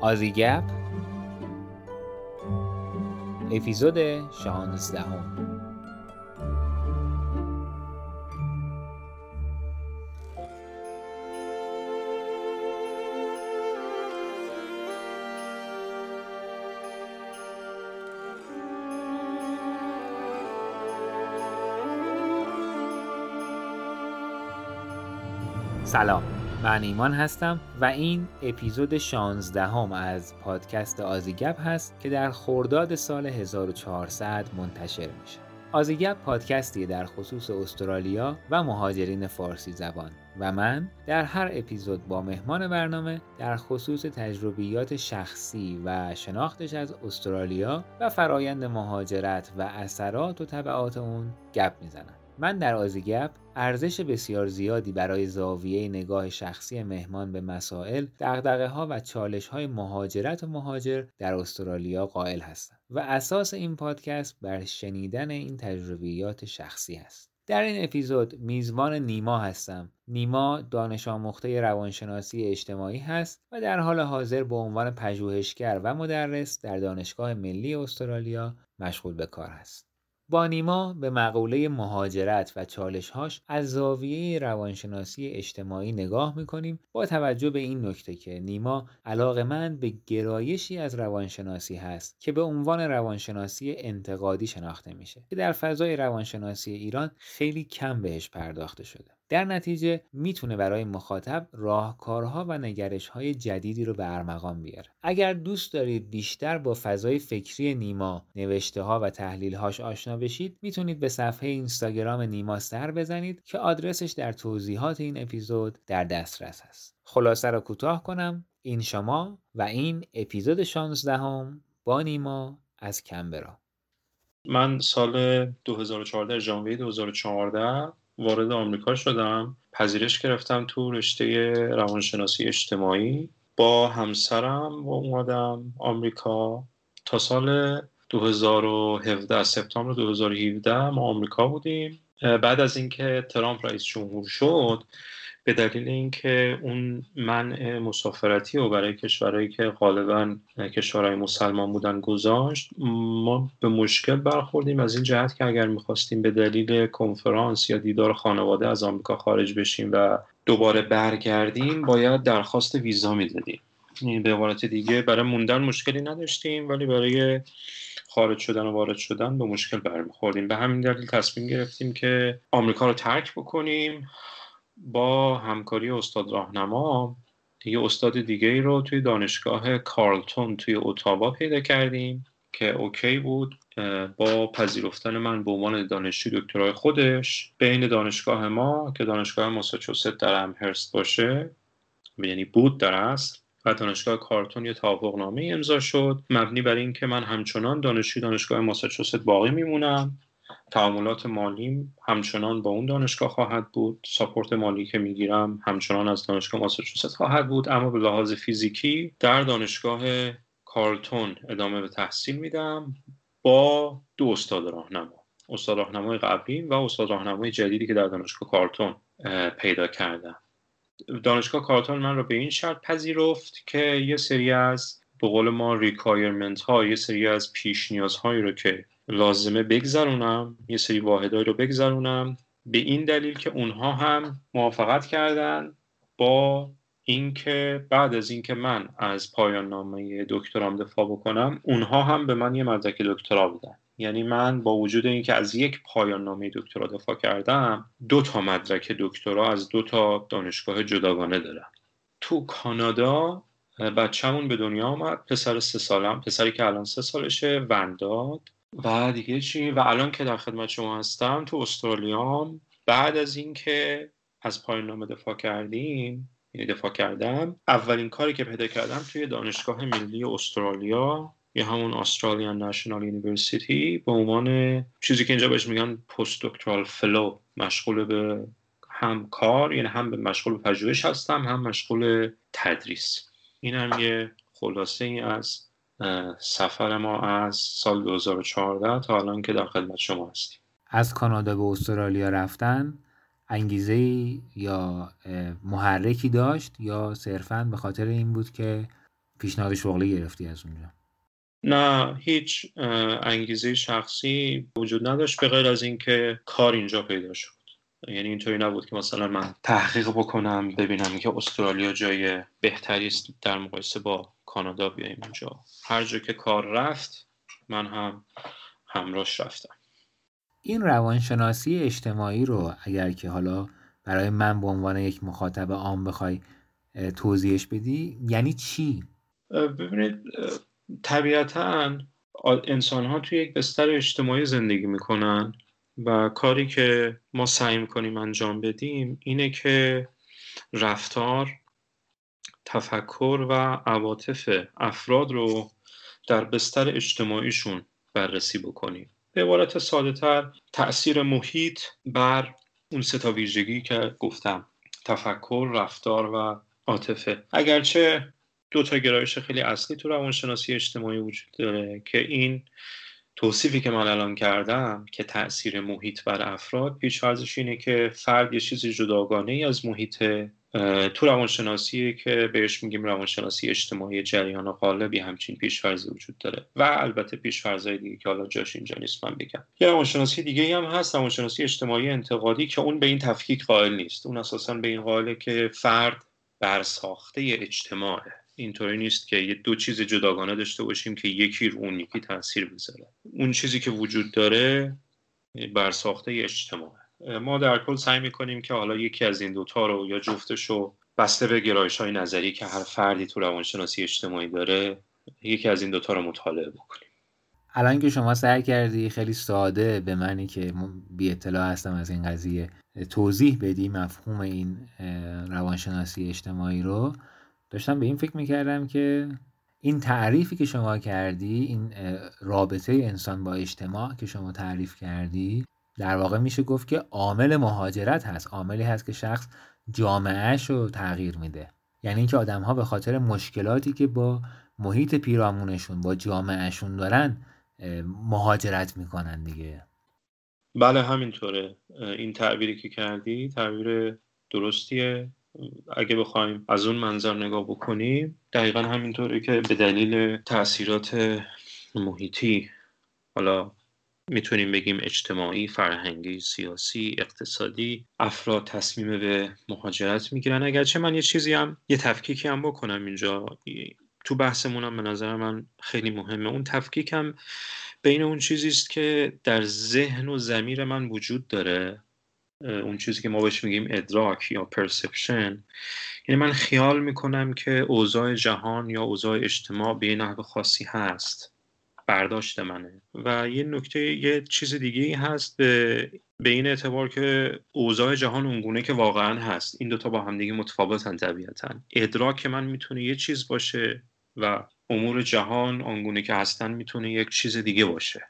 آزیگپ اپیزود شانزدهم. سلام. من ایمان هستم و این اپیزود 16 هم از پادکست آزیگپ هست که در خرداد سال 1400 منتشر میشه. آزیگپ پادکستی در خصوص استرالیا و مهاجرین فارسی زبان و من در هر اپیزود با مهمان برنامه در خصوص تجربیات شخصی و شناختش از استرالیا و فرایند مهاجرت و اثرات و طبعات اون گپ می‌زنم. من در آزیگپ ارزش بسیار زیادی برای زاویه نگاه شخصی مهمان به مسائل، دقدقه ها و چالش های مهاجرت و مهاجر در استرالیا قائل هستم و اساس این پادکست بر شنیدن این تجربیات شخصی است. در این اپیزود میزبان نیما هستم. نیما دانش آموخته روانشناسی اجتماعی هست و در حال حاضر به عنوان پژوهشگر و مدرس در دانشگاه ملی استرالیا مشغول به کار است. با نیما به مقوله مهاجرت و چالشهاش از زاویه روانشناسی اجتماعی نگاه می‌کنیم با توجه به این نکته که نیما من به گرایشی از روانشناسی هست که به عنوان روانشناسی انتقادی شناخته میشه. که در فضای روانشناسی ایران خیلی کم بهش پرداخته شده. در نتیجه می‌تونه برای مخاطب راهکارها و نگرشهای جدیدی رو به ارمغان بیاره. اگر دوست دارید بیشتر با فضای فکری نیما نوشته ها و تحلیل هاش آشنا بشید می‌تونید به صفحه اینستاگرام نیما سر بزنید که آدرسش در توضیحات این اپیزود در دسترس هست خلاصه رو کوتاه کنم. این شما و این اپیزود 16 هم با نیما از کمبرا. من سال 2014 ژانویه 2014 وارد آمریکا شدم پذیرش گرفتم تو رشته روانشناسی اجتماعی. با همسرم و اومدم آمریکا. تا سال 2017 سپتامبر 2017 ما آمریکا بودیم. بعد از اینکه ترامپ رئیس جمهور شد به دلیل اینکه اون منع مسافرتی و برای کشورهایی که غالبا کشورهای مسلمان بودن گذاشت ما به مشکل برخوردیم از این جهت که اگر می‌خواستیم به دلیل کنفرانس یا دیدار خانواده از آمریکا خارج بشیم و دوباره برگردیم باید درخواست ویزا می‌دادیم. یعنی به عبارت دیگه برای موندن مشکلی نداشتیم ولی برای خارج شدن و وارد شدن به مشکل برمیخوردیم. به همین دلیل تصمیم گرفتیم که آمریکا رو ترک بکنیم. با همکاری استاد راهنما یه استاد دیگه ای رو توی دانشگاه کارلتون توی اتاوا پیدا کردیم که اوکی بود با پذیرفتن من به عنوان دانشجو دکترای خودش بین دانشگاه ما که دانشگاه ماساچوست در امهرست باشه یعنی بود در اصل و دانشگاه کارتون یه توافقنامه امضا شد. مبنی بر اینکه من همچنان دانشجوی دانشگاه ماساچوست باقی میمونم. تعاملات مالیم همچنان با اون دانشگاه خواهد بود. ساپورت مالی که می‌گیرم همچنان از دانشگاه ماساچوست خواهد بود. اما به لحاظ فیزیکی در دانشگاه کارلتون ادامه به تحصیل میدم با دو استاد راهنما. استاد راهنمای قبلی و استاد راهنمای جدیدی که در دانشگاه کارتون پیدا کردم. دانشگاه کارتون من رو به این شرط پذیرفت که یه سری از به قول ما ریکایرمنت ها یه سری از پیش نیازهایی رو که لازمه بگذرونم یه سری واحدهایی رو بگذرونم. به این دلیل که اونها هم موافقت کردن با اینکه بعد از اینکه من از پایان نامه دکترام دفاع بکنم اونها هم به من یه مدرک دکترا بدن یعنی من با وجود اینکه از یک پایان نامه دکترا دفاع کردم دو تا مدرک دکترا از دو تا دانشگاه جداگانه دارم. تو کانادا بچه‌مون به دنیا آمد پسر سه سالم پسری که الان سه سالشه ونداد و دیگه چی؟ و الان که در خدمت شما هستم تو استرالیا بعد از اینکه از پایان نامه دفاع کردیم یعنی دفاع کردم اولین کاری که پیدا کردم توی دانشگاه ملی استرالیا یا همون Australian National University به عنوان چیزی که اینجا بهش میگن postdoctoral fellow مشغول به هم کار یعنی هم به مشغول به پژوهش هستم هم مشغول تدریس. این هم یه خلاصه ای از سفر ما از سال 2014 تا الان که در خدمت شما هستیم. از کانادا به استرالیا رفتن انگیزه یا محرکی داشت یا صرفا به خاطر این بود که پیشنهاد شغلی گرفتی از اونجا؟ نه هیچ انگیزه شخصی وجود نداشت به غیر از اینکه کار اینجا پیدا شد. یعنی اینطوری نبود که مثلا من تحقیق بکنم ببینم که استرالیا جای بهتری است در مقایسه با کانادا بیایم اینجا. هر جا که کار رفت من هم همراهش رفتم. این روانشناسی اجتماعی رو اگر که حالا برای من به عنوان یک مخاطب عام بخوای توضیحش بدی یعنی چی؟ ببینید طبیعتا انسان ها توی یک بستر اجتماعی زندگی می‌کنن و کاری که ما سعی می‌کنیم انجام بدیم اینه که رفتار تفکر و عواطف افراد رو در بستر اجتماعیشون بررسی بکنیم. به عبارت ساده تر تأثیر محیط بر اون ستا ویژگی که گفتم تفکر رفتار و عاطفه. اگرچه دو تا گرایش خیلی اصلی تو روانشناسی اجتماعی وجود داره که این توصیفی که من الان کردم که تاثیر محیط بر افراد پیش اینه که فرد یه چیزی جداگانه ای از محیط تو روانشناسی که بهش میگیم روانشناسی اجتماعی جریان و قالبی همچین پیشفرزی وجود داره و البته پیشفرزهای دیگه که حالا جاش اینجا نیست من بگم. یه روانشناسی دیگه هم هست روانشناسی اجتماعی انتقادی که اون به این تفکیک قائل نیست. اون اساسا به این قائله که فرد برساخته اجتماعه اینطوری نیست که یه دو چیز جداگانه داشته باشیم که یکی رو اون یکی تاثیر بذاره. اون چیزی که وجود داره برساخته اجتماع. ما در کل سعی می‌کنیم که حالا یکی از این دوتا رو یا جفتش رو بسته به گرایش های نظری که هر فردی تو روانشناسی اجتماعی داره یکی از این دوتا رو مطالعه بکنیم. الان که شما سعی کردی خیلی ساده به منی که بی اطلاع هستم از این قضیه توضیح بدی مفهوم این روانشناسی اجتماعی رو. داشتم به این فکر می‌کردم که این تعریفی که شما کردی این رابطه انسان با اجتماع که شما تعریف کردی در واقع میشه گفت که عامل مهاجرت هست عاملی هست که شخص جامعهش رو تغییر میده. یعنی اینکه آدم ها به خاطر مشکلاتی که با محیط پیرامونشون با جامعهشون دارن مهاجرت می‌کنن دیگه. بله همینطوره. این تعبیری که کردی تعبیر درستیه. اگه بخوایم از اون منظر نگاه بکنیم دقیقا همینطوره که به دلیل تاثیرات محیطی حالا می‌تونیم بگیم اجتماعی، فرهنگی، سیاسی، اقتصادی افراد تصمیم به مهاجرت می‌گیرن. اگرچه من یه چیزی هم یه تفکیکی هم بکنم اینجا. تو بحثمونم به نظر من خیلی مهمه. اون تفکیکم بین اون چیزی است که در ذهن و زمیر من وجود داره. اون چیزی که ما بهش میگیم ادراک یا پرسپشن یعنی من خیال می‌کنم که اوضاع جهان یا اوضاع اجتماع به نحو خاصی هست. برداشت منه. و یه نکته یه چیز دیگه هست به, به این اعتبار که اوضاع جهان اونگونه که واقعا هست. این دوتا با هم دیگه متفاوتن طبیعتا. ادراک من می‌تونه یه چیز باشه و امور جهان آنگونه که هستن می‌تونه یک چیز دیگه باشه.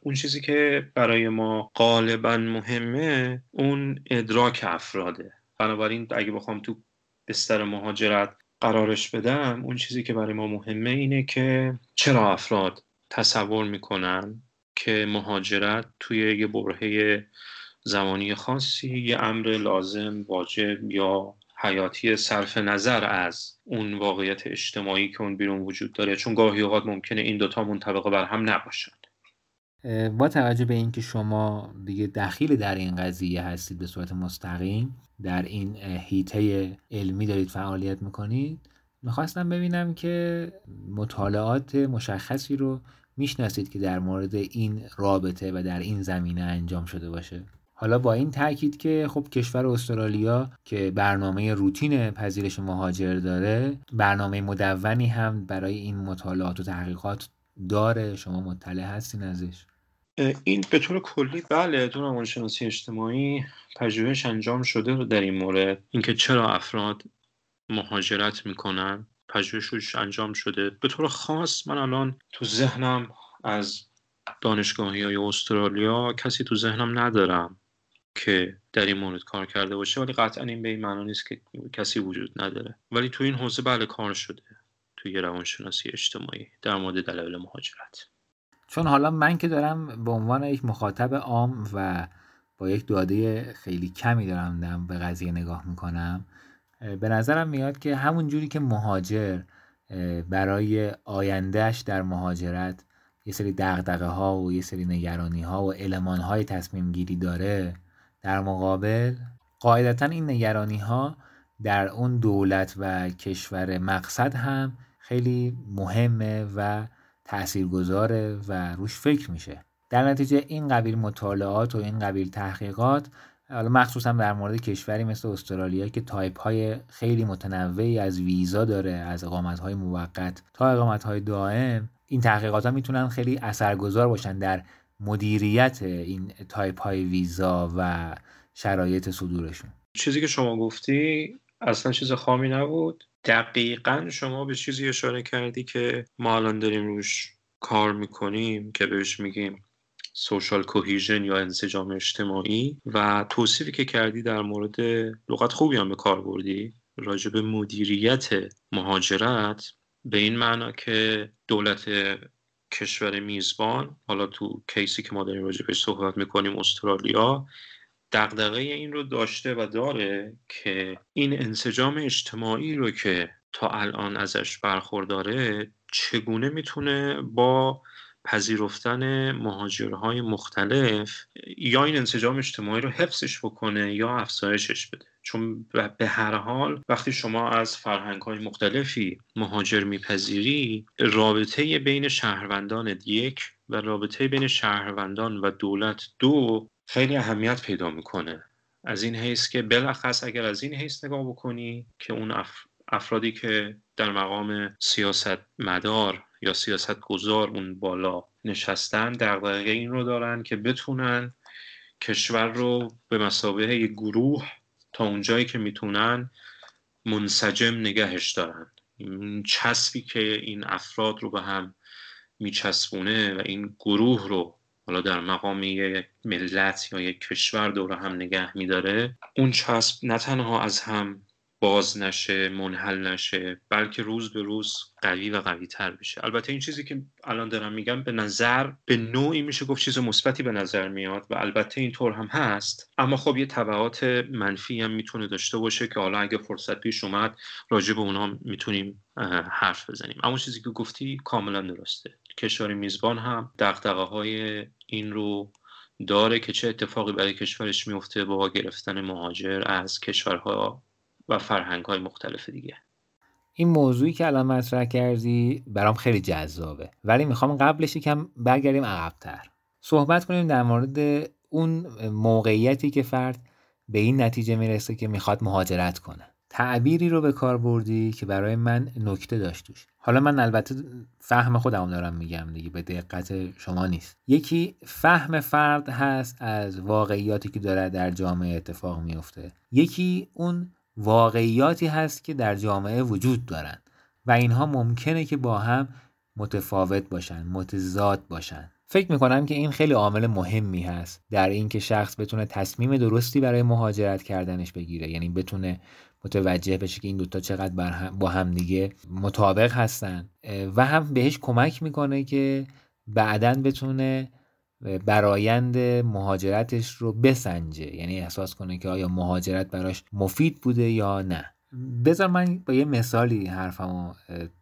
اون چیزی که برای ما غالبا مهمه اون ادراک افراده. بنابراین اگه بخوام تو بستر مهاجرت قرارش بدم اون چیزی که برای ما مهمه اینه که چرا افراد تصور می‌کنن که مهاجرت توی یه برهه زمانی خاصی یه امر لازم واجب یا حیاتی صرف نظر از اون واقعیت اجتماعی که اون بیرون وجود داره. چون گاهی اوقات ممکنه این دوتا منطبق بر هم نباشن. با توجه به اینکه شما دیگه دخیل در این قضیه هستید به صورت مستقیم در این هیته علمی دارید فعالیت می‌کنید می‌خواستم ببینم که مطالعات مشخصی رو می‌شناسید که در مورد این رابطه و در این زمینه انجام شده باشه. حالا با این تاکید که خب کشور استرالیا که برنامه روتین پذیرش مهاجر داره برنامه مدونی هم برای این مطالعات و تحقیقات داره. شما مطلع هستین ازش؟ این به طور کلی بله تو روانشناسی اجتماعی پژوهش انجام شده در این مورد. اینکه چرا افراد مهاجرت می‌کنن. پژوهشش انجام شده. به طور خاص من الان تو ذهنم از دانشگاهی های استرالیا کسی تو ذهنم ندارم که در این مورد کار کرده باشه ولی قطعا این به این معنا نیست که کسی وجود نداره. ولی تو این حوزه بله کار شده توی روانشناسی اجتماعی در مورد دلایل مهاجرت. چون حالا من که دارم به عنوان یک مخاطب عام و با یک داده خیلی کمی دارم به قضیه نگاه می‌کنم به نظرم میاد که همون جوری که مهاجر برای آیندهش در مهاجرت یه سری دغدغه ها و یه سری نگرانی ها و علمان های تصمیم گیری داره در مقابل قاعدتا این نگرانی ها در اون دولت و کشور مقصد هم خیلی مهمه و تاثیرگذاره و روش فکر میشه. در نتیجه این قبیل مطالعات و این قبیل تحقیقات حالا مخصوصا در مورد کشوری مثل استرالیا که تایپ های خیلی متنوعی از ویزا داره از اقامت های موقت تا اقامت های دائم این تحقیقات ها می‌تونن خیلی اثرگذار باشن در مدیریت این تایپ های ویزا و شرایط صدورشون. چیزی که شما گفتی اصلا چیز خامی نبود. دقیقا شما به چیزی اشاره کردی که ما الان داریم روش کار می‌کنیم که بهش میگیم سوشال کوهیژن یا انسجام اجتماعی و توصیفی که کردی در مورد لغت خوبی هم به کار بردی راجع به مدیریت مهاجرت به این معنا که دولت کشور میزبان حالا تو کیسی که ما داریم راجع بهش صحبت می‌کنیم استرالیا دقدقه این رو داشته و داره که این انسجام اجتماعی رو که تا الان ازش برخورداره چگونه می‌تونه با پذیرفتن مهاجرهای مختلف یا این انسجام اجتماعی رو حفظش بکنه یا افزایشش بده. چون به هر حال وقتی شما از فرهنگ های مختلفی مهاجر میپذیری رابطه بین شهروندان یک و رابطه بین شهروندان و دولت دو خیلی اهمیت پیدا می‌کنه. از این حیث که بلخص اگر از این حیث نگاه بکنی که اون افرادی که در مقام سیاست مدار یا سیاست گذار اون بالا نشستن دقیقه این رو دارن که بتونن کشور رو به مسابقه یک گروه تا اونجایی که می‌تونن منسجم نگهش دارن. این چسبی که این افراد رو به هم میچسبونه و این گروه رو حالا در مقام یک ملت یا یک کشور دور هم نگه میداره اون چسب نه تنها از هم باز نشه منحل نشه بلکه روز به روز قوی و قوی تر بشه. البته این چیزی که الان دارم میگم به نظر به نوعی میشه گفت چیز مثبتی به نظر میاد و البته اینطور هم هست. اما خب یه طبعات منفی هم می‌تونه داشته باشه که حالا اگه فرصت پیش اومد راجع به اونها می‌تونیم حرف بزنیم. اما چیزی که گفتی کاملا درسته. کشور میزبان هم دقدقه های این رو داره که چه اتفاقی برای کشورش میفته با گرفتن مهاجر از کشورها و فرهنگ های مختلف دیگه. این موضوعی که الان مطرح کردی برام خیلی جذابه. ولی می‌خوام قبلش یکم برگردیم عقبتر. صحبت کنیم در مورد اون موقعیتی که فرد به این نتیجه می‌رسه که می‌خواد مهاجرت کنه. تعبیری رو به کار بردی که برای من نکته داشتوش حالا من البته فهم خودم دارم میگم دیگه به دقت شما نیست. یکی فهم فرد هست از واقعیاتی که داره در جامعه اتفاق میفته یکی اون واقعیاتی هست که در جامعه وجود دارن و اینها ممکنه که با هم متفاوت باشن متضاد باشن. فکر می‌کنم که این خیلی عامل مهمی هست در اینکه شخص بتونه تصمیم درستی برای مهاجرت کردنش بگیره. یعنی بتونه متوجه بشه که این دوتا چقدر با هم دیگه مطابق هستن. و هم بهش کمک می‌کنه که بعدا بتونه برایند مهاجرتش رو بسنجه. یعنی احساس کنه که آیا مهاجرت براش مفید بوده یا نه. بذار من با یه مثالی حرفمو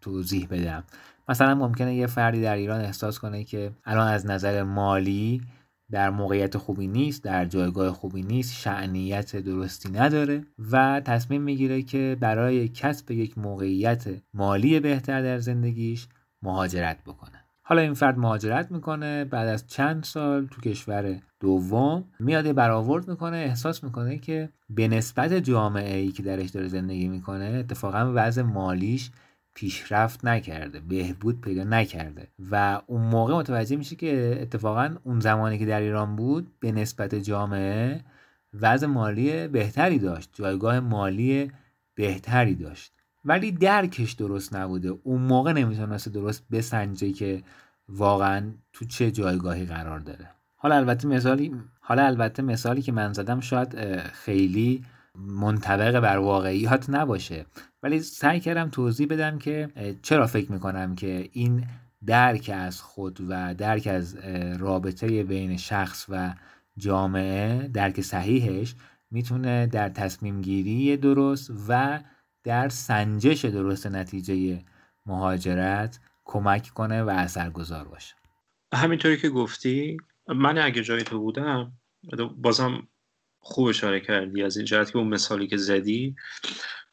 توضیح بدم. مثلا ممکنه یه فردی در ایران احساس کنه که الان از نظر مالی در موقعیت خوبی نیست در جایگاه خوبی نیست شعنیت درستی نداره و تصمیم می‌گیره که برای کسب یک موقعیت مالی بهتر در زندگیش مهاجرت بکنه. حالا این فرد مهاجرت می‌کنه بعد از چند سال تو کشور دوم میاد برآورد می‌کنه احساس می‌کنه که به نسبت جامعه ای که درش داره زندگی می‌کنه اتفاقا وضع مالیش پیشرفت نکرده بهبود پیدا نکرده و اون موقع متوجه میشه که اتفاقا اون زمانی که در ایران بود به نسبت جامعه وضع مالی بهتری داشت جایگاه مالی بهتری داشت. ولی درکش درست نبوده. اون موقع نمی‌تونسته درست بسنجه که واقعا تو چه جایگاهی قرار داره. حالا البته مثالی حالا البته مثالی که من زدم شاید خیلی منطبق بر واقعیات نباشه. ولی سعی کردم توضیح بدم که چرا فکر می‌کنم که این درک از خود و درک از رابطه بین شخص و جامعه درک صحیحش می‌تونه در تصمیم گیری درست و در سنجش درست نتیجه مهاجرت کمک کنه و اثرگذار باشه. همینطوری که گفتی من اگه جای تو بودم بازم خوب اشاره کردی. از این جهت که اون مثالی که زدی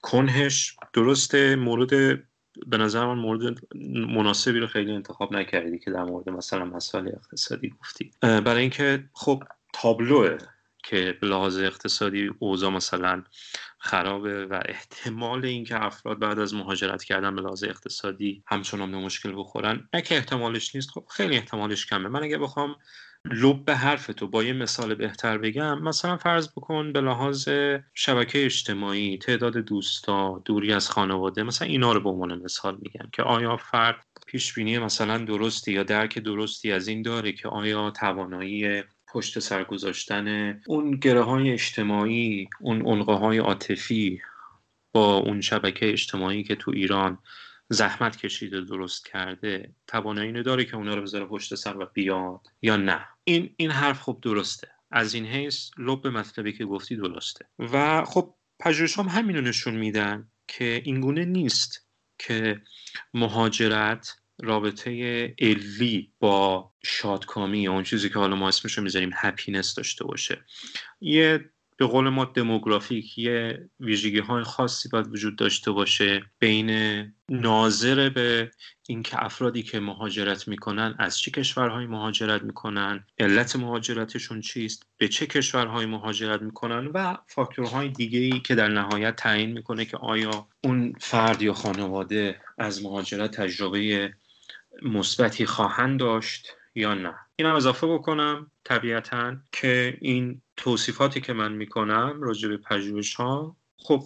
کنهش درسته مورد به نظر من مورد مناسبی رو خیلی انتخاب نکردی که در مورد مثلا مسائل اقتصادی گفتی. برای اینکه خب تابلوه که به لحاظ اقتصادی اوضاع مثلا خرابه و احتمال اینکه افراد بعد از مهاجرت کردن به لحاظ اقتصادی همچنان به مشکل بخورن نه احتمالش نیست. خب خیلی احتمالش کمه. من اگه بخوام لب به حرف تو با یه مثال بهتر بگم مثلا فرض بکن به لحاظ شبکه اجتماعی تعداد دوستا دوری از خانواده مثلا اینا رو به عنوان مثال میگم که آیا فرد پیش بینی مثلا درستی یا درک درستی از این داره که آیا توانایی پشت سر گذاشتن اون گره های اجتماعی اون عنقه های عاطفی با اون شبکه اجتماعی که تو ایران زحمت کشیده درست کرده توانایی اینو داره که اونا رو بذاره پشت سر و بیاد یا نه. این این حرف خب درسته. از این حیث لب مطلبی که گفتی درسته. و خب پژوهش هم همین رو نشون میدن که اینگونه نیست که مهاجرت رابطه علی با شادکامی یا اون چیزی که حالا ما اسمش رو می‌ذاریم هپینس داشته باشه. یه به قول ما دموگرافیک یه ویژگی های خاصی باید وجود داشته باشه بین ناظر به اینکه افرادی که مهاجرت می‌کنن از چه کشورهایی مهاجرت می‌کنن علت مهاجرتشون چیست به چه کشورهایی مهاجرت می‌کنن و فاکتورهای دیگه ای که در نهایت تعیین می‌کنه که آیا اون فرد یا خانواده از مهاجرت تجربه مثبتی خواهند داشت یا نه. اینم اضافه بکنم طبیعتا که این توصیفاتی که من می‌کنم راجع به پژوهش ها خب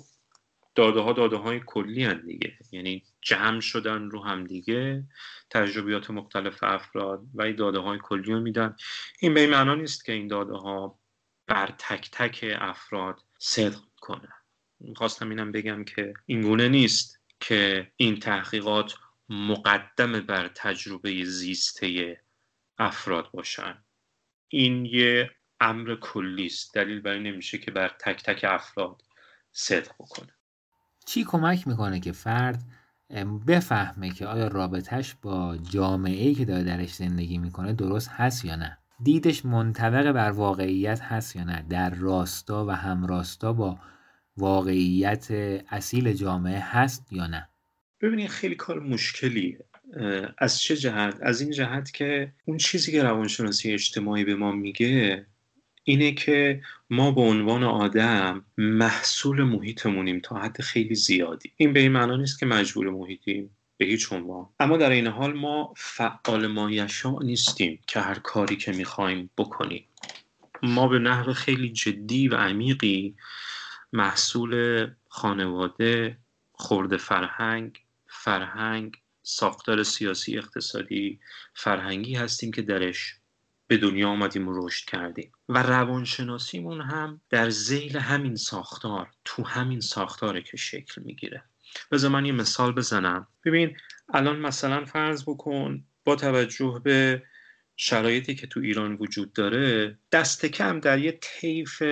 داده ها داده های کلی هن دیگه. یعنی جمع شدن رو هم دیگه تجربیات مختلف افراد و این داده های کلی رو میدن. این به این معنا نیست که این داده ها بر تک تک افراد صدق کنه خواستم اینم بگم که اینگونه نیست که این تحقیقات مقدم بر تجربه زیسته افراد باشن. این یه امر کلی است. دلیل برای نمیشه که بر تک تک افراد صدق بکنه. چی کمک می‌کنه که فرد بفهمه که آیا رابطهش با جامعه ای که داره درش زندگی می‌کنه درست هست یا نه؟ دیدش منطبق بر واقعیت هست یا نه؟ در راستا و همراستا با واقعیت اصیل جامعه هست یا نه؟ ببینید خیلی کار مشکلیه. از چه جهت؟ از این جهت که اون چیزی که روانشناسی اجتماعی به ما میگه اینه که ما به عنوان آدم محصول محیطمونیم تا حد خیلی زیادی. این به این معنا نیست که مجبور محیطیم به هیچ عنوان. اما در این حال ما فعال مایشا نیستیم که هر کاری که می‌خوایم بکنیم. ما به نحو خیلی جدی و عمیقی محصول خانواده خورده فرهنگ فرهنگ ساختار سیاسی اقتصادی فرهنگی هستیم که درش به دنیا آمدیم و رشد کردیم. و روانشناسیمون هم در زیل همین ساختار تو همین ساختاره که شکل می‌گیره. بذار من یه مثال بزنم. ببین الان مثلا فرض بکن با توجه به شرایطی که تو ایران وجود داره دست کم در یه طیف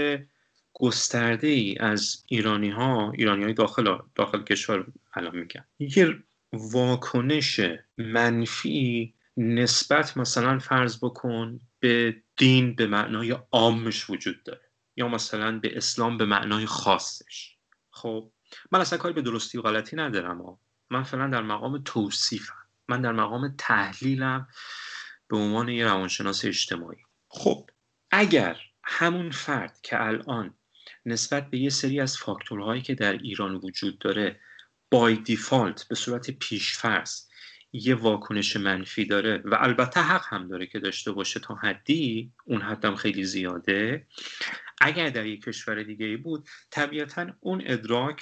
گسترده ای از ایرانی ها ایرانی های داخل, داخل کشور الان میگن. یه واکنش منفی نسبت مثلا فرض بکن به دین به معنای عامش وجود داره یا مثلا به اسلام به معنای خاصش. خب من اصلا کاری به درستی و غلطی ندارم من فعلا در مقام توصیفم. من در مقام تحلیلم به عنوان یه روانشناس اجتماعی. خب اگر همون فرد که الان نسبت به یه سری از فاکتورهایی که در ایران وجود داره بای دیفالت به صورت پیشفرض یه واکنش منفی داره و البته حق هم داره که داشته باشه تا حدی اون حدم خیلی زیاده. اگر در یک کشور دیگه ای بود طبیعتا اون ادراک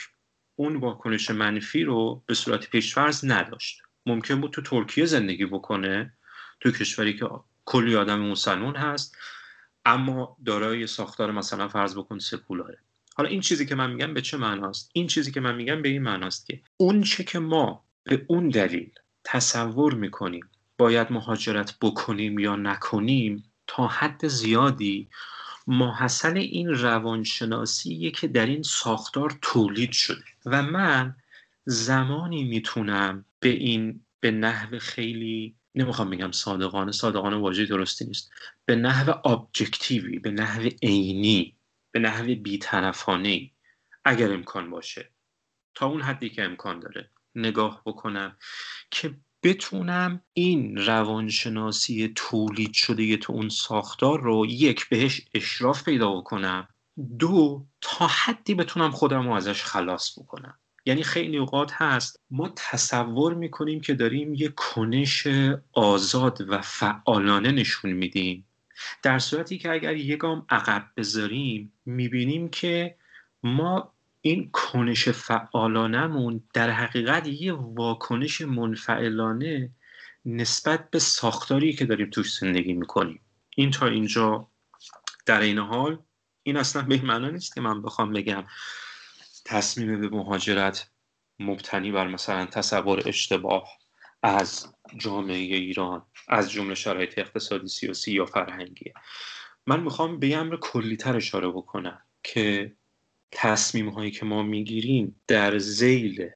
اون واکنش منفی رو به صورت پیشفرض نداشت. ممکن بود تو ترکیه زندگی بکنه تو کشوری که کلی آدم مسلمان هست. اما دارای ساختار مثلا فرض بکن سکولاره. حالا این چیزی که من میگم به چه معناست؟ این چیزی که من میگم به این معناست که اون چه که ما به اون دلیل تصور می‌کنیم باید مهاجرت بکنیم یا نکنیم تا حد زیادی ماحصل این روانشناسیه که در این ساختار تولید شده. و من زمانی می‌تونم به این به نحو خیلی نمی‌خوام بگم صادقانه صادقانه واژه درستی نیست. به نحو ابجکتیوی به نحو عینی به نحو بیطرفانه اگر امکان باشه. تا اون حدی که امکان داره. نگاه بکنم که بتونم این روانشناسی تولید شده تو اون ساختار رو یک بهش اشراف پیدا بکنم. دو تا حدی بتونم خودم رو ازش خلاص بکنم. یعنی خیلی اوقات هست. ما تصور می‌کنیم که داریم یه کنش آزاد و فعالانه نشون میدیم. در صورتی که اگر یه گام عقب بذاریم می‌بینیم که ما این کنش فعالانمون در حقیقت یه واکنش منفعلانه نسبت به ساختاری که داریم توش زندگی می‌کنیم. این تا اینجا در این حال. این اصلا به این نیست که من بخوام بگم تصمیم به مهاجرت مبتنی بر مثلا تصور اشتباه از جامعه ایران از جمله شرایط اقتصادی سیاسی یا فرهنگی. من می‌خوام به امر کلیتر اشاره بکنم که تصمیم هایی که ما می‌گیریم در زیل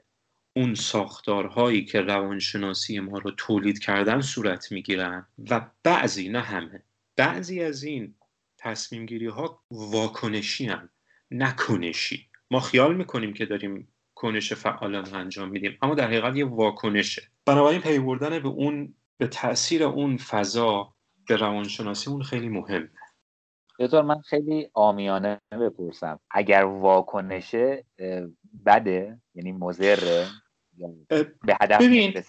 اون ساختارهایی که روانشناسی ما رو تولید کردن صورت می‌گیرن و بعضی نه همه بعضی از این تصمیم گیری ها واکنشی هم نکنشی. ما خیال می‌کنیم که داریم کنش فعالان انجام میدیم اما در حقیقت یه واکنشه. بنابراین پی بردن به اون به تاثیر اون فضا به روانشناسی اون خیلی مهمه دکتر من خیلی آمیانه بپرسم. اگر واکنشه بده؟ یعنی مضره به هدف ببین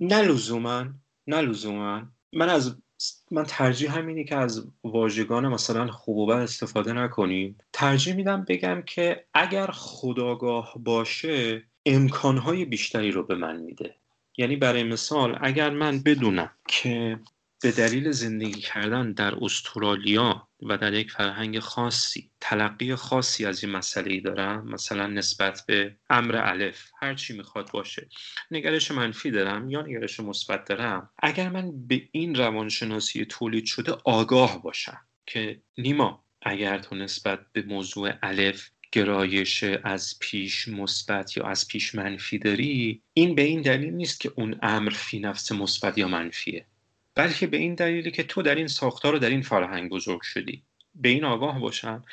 نه لزوما نه لزوما. من از من ترجیح همینی که از واژگان مثلا خوب و بد استفاده نکنیم. ترجیح میدم بگم که اگر خداگاه باشه امکانهای بیشتری رو به من میده. یعنی برای مثال اگر من بدونم که به دلیل زندگی کردن در استرالیا و در یک فرهنگ خاصی تلقی خاصی از این مسئله ای دارم. مثلا نسبت به امر الف هر چی می‌خواد باشه. نگرش منفی دارم یا نگرش مثبت دارم؟ اگر من به این روانشناسی تولید شده آگاه باشم که نیما اگر تو نسبت به موضوع الف گرایش از پیش مثبت یا از پیش منفی داری این به این دلیل نیست که اون امر فی نفس مثبت یا منفیه. بلکه به این دلیلی که تو در این ساختار و در این فرهنگ بزرگ شدی. به این آگاه باشم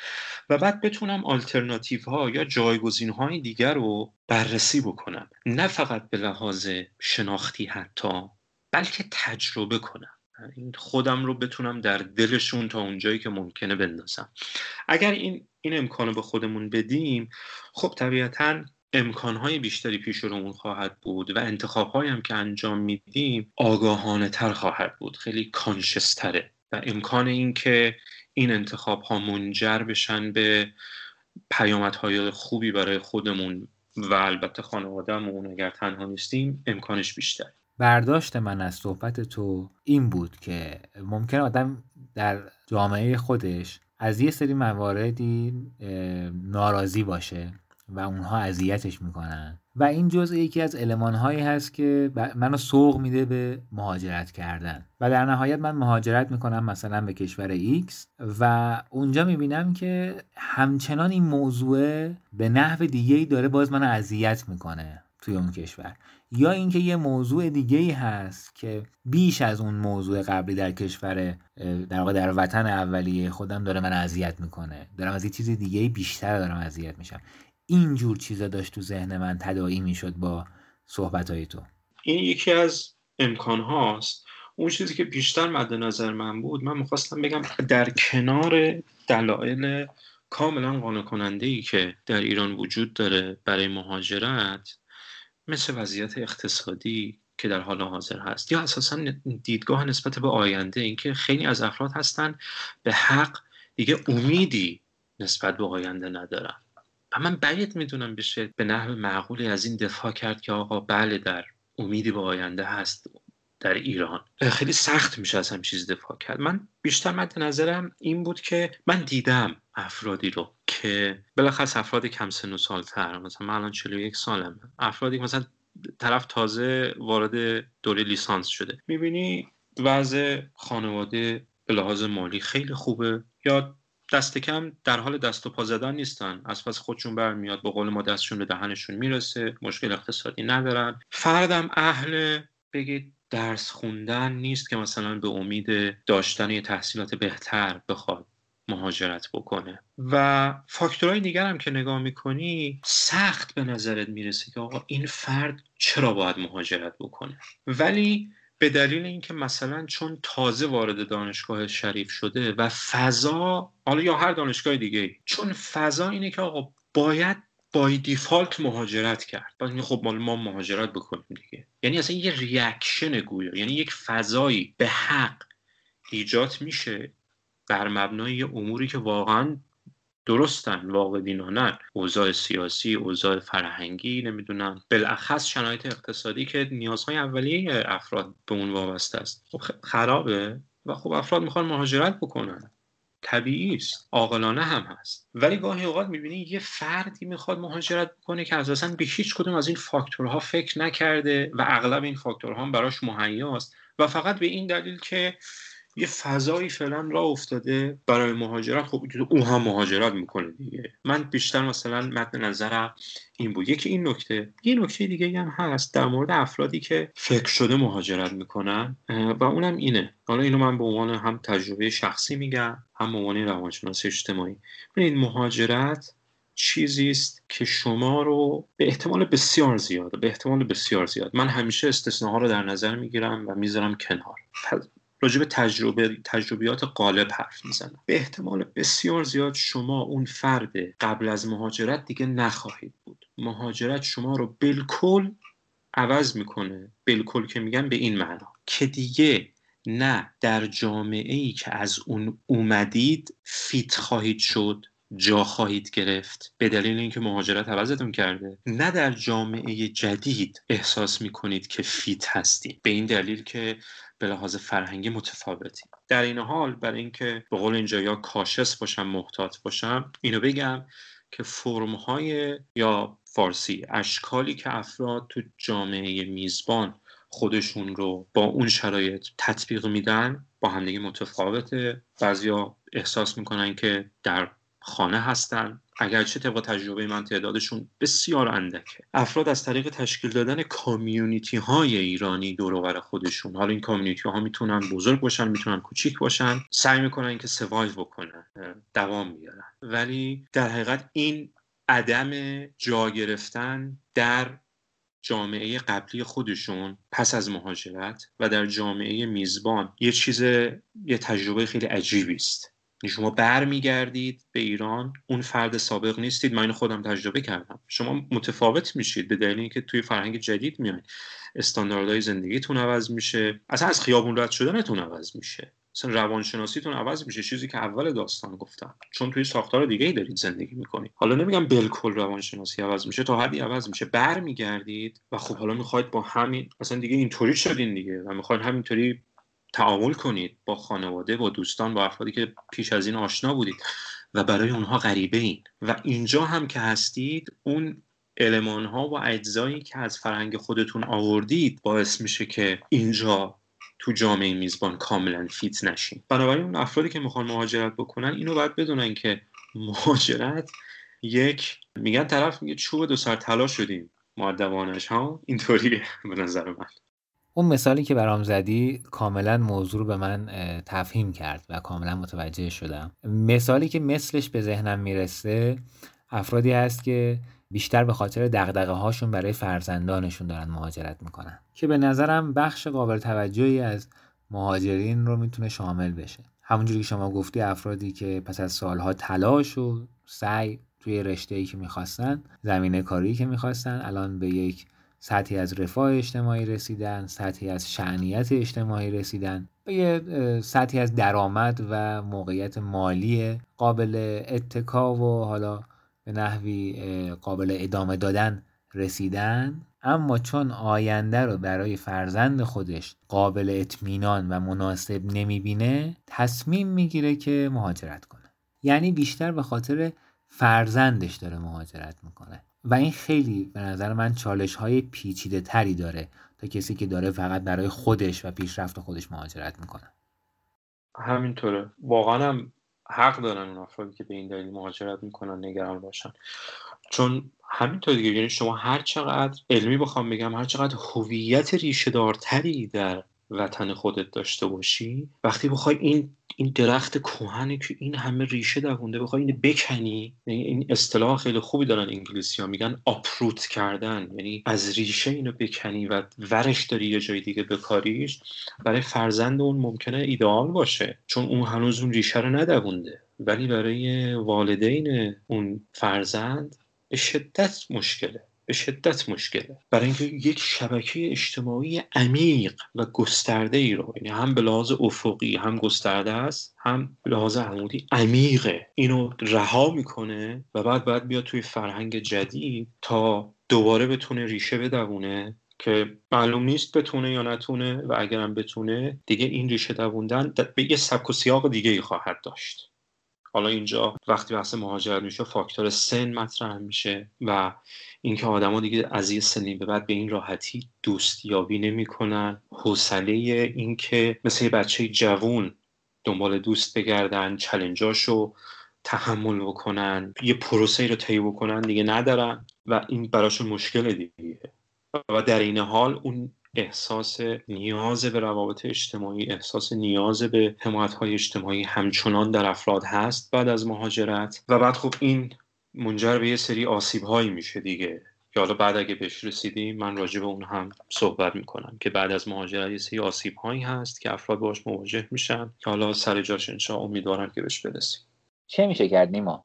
و بعد بتونم آلترناتیو ها یا جایگزین های دیگر رو بررسی بکنم. نه فقط به لحاظ شناختی حتی بلکه تجربه کنم. خودم رو بتونم در دلشون تا اونجایی که ممکنه بندازم. اگر این این امکانو به خودمون بدیم خب طبیعتا امکانهای بیشتری پیش رومون خواهد بود و انتخابهایی هم که انجام میدیم آگاهانه تر خواهد بود خیلی کانشستره و امکان این که این انتخاب ها منجر بشن به پیامدهای خوبی برای خودمون و البته خانوادهمون اگر تنها نیستیم امکانش بیشتر برداشت من از صحبت تو این بود که ممکن آدم در جامعه خودش از یه سری مواردی ناراضی باشه. و اونها اذیتش می‌کنن. و این جزء یکی از المانهایی هست که منو سوق میده به مهاجرت کردن. و در نهایت من مهاجرت می‌کنم مثلا به کشور X و اونجا می‌بینم که همچنان این موضوع به نحو دیگه ای داره باز منو اذیت می‌کنه توی اون کشور. یا اینکه یه موضوع دیگه ای هست که بیش از اون موضوع قبلی در کشور در واقع در وطن اولیه خودم داره من اذیت می‌کنه. دارم از یه چیز دیگه بیشتر دارم اذیت میشم. اینجور چیزا داشت تو ذهن من تداعی می‌شد با صحبت های تو. این یکی از امکان هاست اون چیزی که بیشتر مد نظر من بود من می‌خواستم بگم در کنار دلایل کاملا قانع کننده ای که در ایران وجود داره برای مهاجرت مثل وضعیت اقتصادی که در حال حاضر هست. یا اساسا دیدگاه نسبت به آینده اینکه خیلی از افراد هستن به حق دیگه امیدی نسبت به آینده ندارن. و من بعید می‌دونم بشه به نحو معقولی از این دفاع کرد که آقا بله در امیدی به آینده هست در ایران. خیلی سخت میشه از هم چیز دفاع کرد. من بیشتر مد نظرم این بود که من دیدم افرادی رو که بلخص افراد کم سن و سالتر مثلا من الان 41 سالم افرادی مثلا طرف تازه وارد دوره لیسانس شده. می‌بینی وضع خانواده به لحاظ مالی خیلی خوبه. یا دست کم در حال دست و پا زدن نیستن. از پس خودشون برمیاد با قول ما دستشون به دهنشون می‌رسه مشکل اقتصادی ندارن. فردم اهل بگید درس خوندن نیست که مثلا به امید داشتن یه تحصیلات بهتر بخواد مهاجرت بکنه. و فاکتورهای دیگر هم که نگاه می‌کنی سخت به نظرت می‌رسه که آقا این فرد چرا باید مهاجرت بکنه؟ ولی به دلیل اینکه مثلا چون تازه وارد دانشگاه شریف شده و فضا حالا یا هر دانشگاه دیگه چون فضا اینه که آقا باید بای دیفالت مهاجرت کرد. بعد خب مال ما مهاجرت بکنیم دیگه. یعنی اصلا یه ریاکشن گویا یعنی یک فضایی به حق ایجاد میشه بر مبنای اموری که واقعا درستن واقع دینانن اوضاع سیاسی اوضاع فرهنگی نمی‌دونم. بالاخص شرایط اقتصادی که نیازهای اولیه افراد به اون وابسته است. خب خرابه و خب افراد می‌خوان مهاجرت بکنن. طبیعی است. عاقلانه هم هست. ولی گاهی اوقات می‌بینی یه فردی می‌خواد مهاجرت بکنه که اساسا به هیچ کدوم از این فاکتورها فکر نکرده و اغلب این فاکتورها هم براش مهیاست. و فقط به این دلیل که یه فضایی فعلا را افتاده برای مهاجرت. خب او هم مهاجرت می‌کنه دیگه. من بیشتر مثلا مد نظرم این بود. یکی این نکته. یه نکته دیگه هم هست در مورد افرادی که فکر شده مهاجرت می‌کنن و اونم اینه. حالا اینو من به عنوان هم تجربه شخصی میگم هم به عنوان روانشناس اجتماعی. این مهاجرت چیزی است که شما رو به احتمال بسیار زیاد به احتمال بسیار زیاد من همیشه استثناها رو در نظر می‌گیرم و می‌ذارم کنار. راجع به تجربه تجربیات غالب حرف می‌زنم. به احتمال بسیار زیاد شما اون فرد قبل از مهاجرت دیگه نخواهید بود. مهاجرت شما رو بالکل عوض می‌کنه. بالکل که میگم به این معنا. که دیگه نه در جامعه ای که از اون اومدید فیت خواهید شد جا خواهید گرفت. به دلیل اینکه مهاجرت عوضتون کرده. نه در جامعه جدید احساس می‌کنید که فیت هستید. به این دلیل که به لحاظ فرهنگی متفاوتی. در این حال برای اینکه به قول اینجا یا کاشس باشم محتاط باشم اینو بگم که فرم های یا فارسی اشکالی که افراد تو جامعه میزبان خودشون رو با اون شرایط تطبیق میدن با همدیگه متفاوته. بعضیا احساس می‌کنن که در خانه هستن. اگرچه طبق تجربه من تعدادشون بسیار اندکه. افراد از طریق تشکیل دادن کامیونیتی های ایرانی دور خودشون. حالا این کامیونیتی ها می‌تونن بزرگ باشن می‌تونن کوچیک باشن. سعی می‌کنن که سوایو بکنن دوام بیارن. ولی در حقیقت این عدم جا گرفتن در جامعه قبلی خودشون پس از مهاجرت و در جامعه میزبان یه چیز یه تجربه خیلی عجیبی است. شما برمیگردید به ایران اون فرد سابق نیستید. من خودم تجربه کردم. شما متفاوت میشید به دلیل اینکه توی فرهنگ جدید میایید استانداردهای زندگیتون عوض میشه. اصلا از خیابون رد شدنتون عوض میشه. اصلا روانشناسیتون عوض میشه. چیزی که اول داستان گفتم. چون توی ساختار دیگه ای دارید زندگی می‌کنید. حالا نمیگم بالکل روانشناسی عوض میشه تا حدی عوض میشه. برمیگردید و خب حالا می‌خواید با همین اصلا دیگه اینطوری شدین دیگه و می‌خواید همینطوری تعامل کنید با خانواده با دوستان با افرادی که پیش از این آشنا بودید و برای اونها غریبه این و اینجا هم که هستید اون علمان ها و اجزایی که از فرهنگ خودتون آوردید باعث میشه که اینجا تو جامعه میزبان کاملا فیت نشین. بنابراین اون افرادی که می‌خوان مهاجرت بکنن اینو باید بدونن که مهاجرت یک میگن طرف میگه چوب دو سر طلا شدیم. معدبانش ها؟ اینطوریه به نظر من. اون مثالی که برام زدی کاملا موضوع رو به من تفهیم کرد و کاملا متوجه شدم. مثالی که مثلش به ذهنم می‌رسه افرادی هست که بیشتر به خاطر دغدغه هاشون برای فرزندانشون دارن مهاجرت می‌کنن. که به نظرم بخش قابل توجهی از مهاجرین رو می‌تونه شامل بشه. همونجوری که شما گفتی افرادی که پس از سالها تلاش و سعی توی رشته ای که می‌خواستن زمینه کاری که می‌خواستن الان به یک سطحی از رفاه اجتماعی رسیدن سطحی از شعنیت اجتماعی رسیدن به یه سطحی از درآمد و موقعیت مالی قابل اتکا و حالا به نحوی قابل ادامه دادن رسیدن. اما چون آینده رو برای فرزند خودش قابل اطمینان و مناسب نمی‌بینه تصمیم می‌گیره که مهاجرت کنه. یعنی بیشتر به خاطر فرزندش داره مهاجرت می‌کنه. و این خیلی به نظر من چالش های پیچیده تری داره تا کسی که داره فقط برای خودش و پیشرفت خودش مهاجرت می‌کنه. همینطوره. واقعا هم حق دارن اون افرادی که به این دلیل مهاجرت می‌کنن نگران باشن. چون همینطور دیگه یعنی شما هر چقدر علمی بخوام بگم هر چقدر هویت ریشه دارتری در وطن خودت داشته باشی. وقتی بخوای این این درخت کوهنی که این همه ریشه دوونده بخوای اینو بکنی یعنی این اصطلاح خیلی خوبی دارن انگلیسی ها میگن آپروت کردن یعنی از ریشه اینو بکنی و ورش داری یه جای دیگه بکاریش برای فرزند اون ممکنه ایدئال باشه چون اون هنوز اون ریشه رو ندوونده ولی برای والدین اون فرزند به شدت مشکله. به شدت مشکله. برای اینکه یک شبکه اجتماعی عمیق و گسترده ای رو یعنی هم به لحاظ افقی هم گسترده است هم به لحاظ عمودی عمیقه. اینو رها می‌کنه و بعد باید بیاد توی فرهنگ جدید تا دوباره بتونه ریشه بدوونه که معلوم نیست بتونه یا نتونه و اگرم بتونه دیگه این ریشه دووندن به یه سبک و سیاق دیگه ای خواهد داشت. حالا اینجا وقتی بحث مهاجرت میشه فاکتور سن مطرح میشه و اینکه آدما دیگه از یه سنی به بعد به این راحتی دوستیابی نمی‌کنن. حوصله اینکه مثل یه بچه جوون دنبال دوست بگردن چلنجاشو تحمل بکنن یه پروسه رو طی بکنن دیگه ندارن و این براشون مشکل دیگه. و در این حال اون احساس نیاز به روابط اجتماعی احساس نیاز به حمایت های اجتماعی همچنان در افراد هست بعد از مهاجرت. و بعد خب این منجر به یه سری آسیب هایی میشه دیگه. که حالا بعد اگه بهش رسیدیم من راجع به اون هم صحبت می‌کنم که بعد از مهاجرت یه سری آسیب هایی هست که افراد باش مواجه میشن. که حالا سر جاش انشا امیدوارم که بهش برسیم. چه میشه کرد نیما؟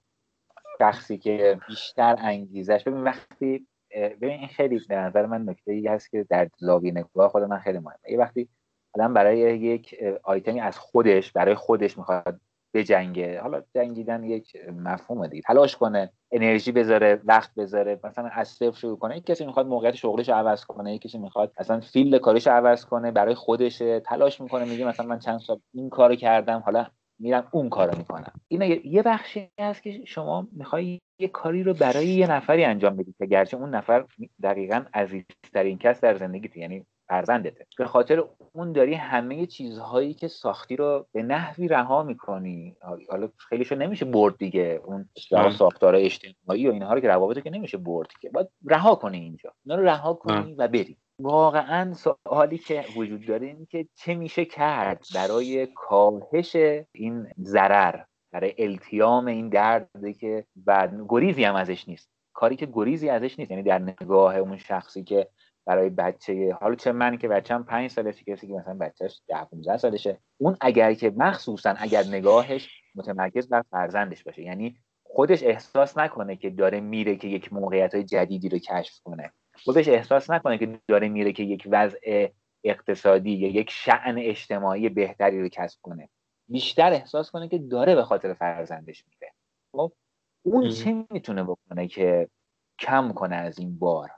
شخصی که بیشتر انگیزش ببین وقتی ببین این خیلی به نظر من نکته ای هست که در زاویه نگاه خود من خیلی مهمه. یه وقتی آدم برای یک آیتمی از خودش برای خودش می‌خواد بجنگه حالا جنگیدن یک مفهوم دیگه. تلاش کنه انرژی بذاره وقت بذاره مثلا از صفر شروع کنه. یک کسی می‌خواد موقعیت شغلش رو عوض کنه یک کسی می‌خواد اصلا فیلد کارش رو عوض کنه برای خودش تلاش می‌کنه میگه مثلا من چند سال این کارو کردم حالا میرم اون کارو می‌کنم این یه بخشی هست که شما می‌خوای یه کاری رو برای یه نفری انجام بدی که گرچه اون نفر دقیقا عزیزترین کس در زندگیت یعنی فرزندته به خاطر اون داری همه چیزهایی که ساختی رو به نحوی رها می‌کنی. حالا خیلیشو نمیشه برد دیگه اون ساختار اجتماعی و اینها رو که روابط که نمیشه برد که باید رها کنی اینجا. اینا رو رها کنی و بری. واقعا سوالی که وجود داره این که چه میشه کرد برای کاهش این ضرر برای التیام این دردی که بعد گریزی هم ازش نیست. کاری که گریزی ازش نیست یعنی در نگاه اون شخصی که برای بچه حالا چه من که بچم پنج سالشه کسی که مثلا بچهش ده 15 سالشه اون اگر که مخصوصا اگر نگاهش متمرکز بر فرزندش باشه یعنی خودش احساس نکنه که داره میره که یک موقعیت های جدیدی رو کشف کنه. خودش احساس نکنه که داره میره که یک وضع اقتصادی یا یک شعن اجتماعی بهتری رو کسب کنه. بیشتر احساس کنه که داره به خاطر فرزندش میره. خب اون چه می‌تونه بکنه که کم کنه از این بار؟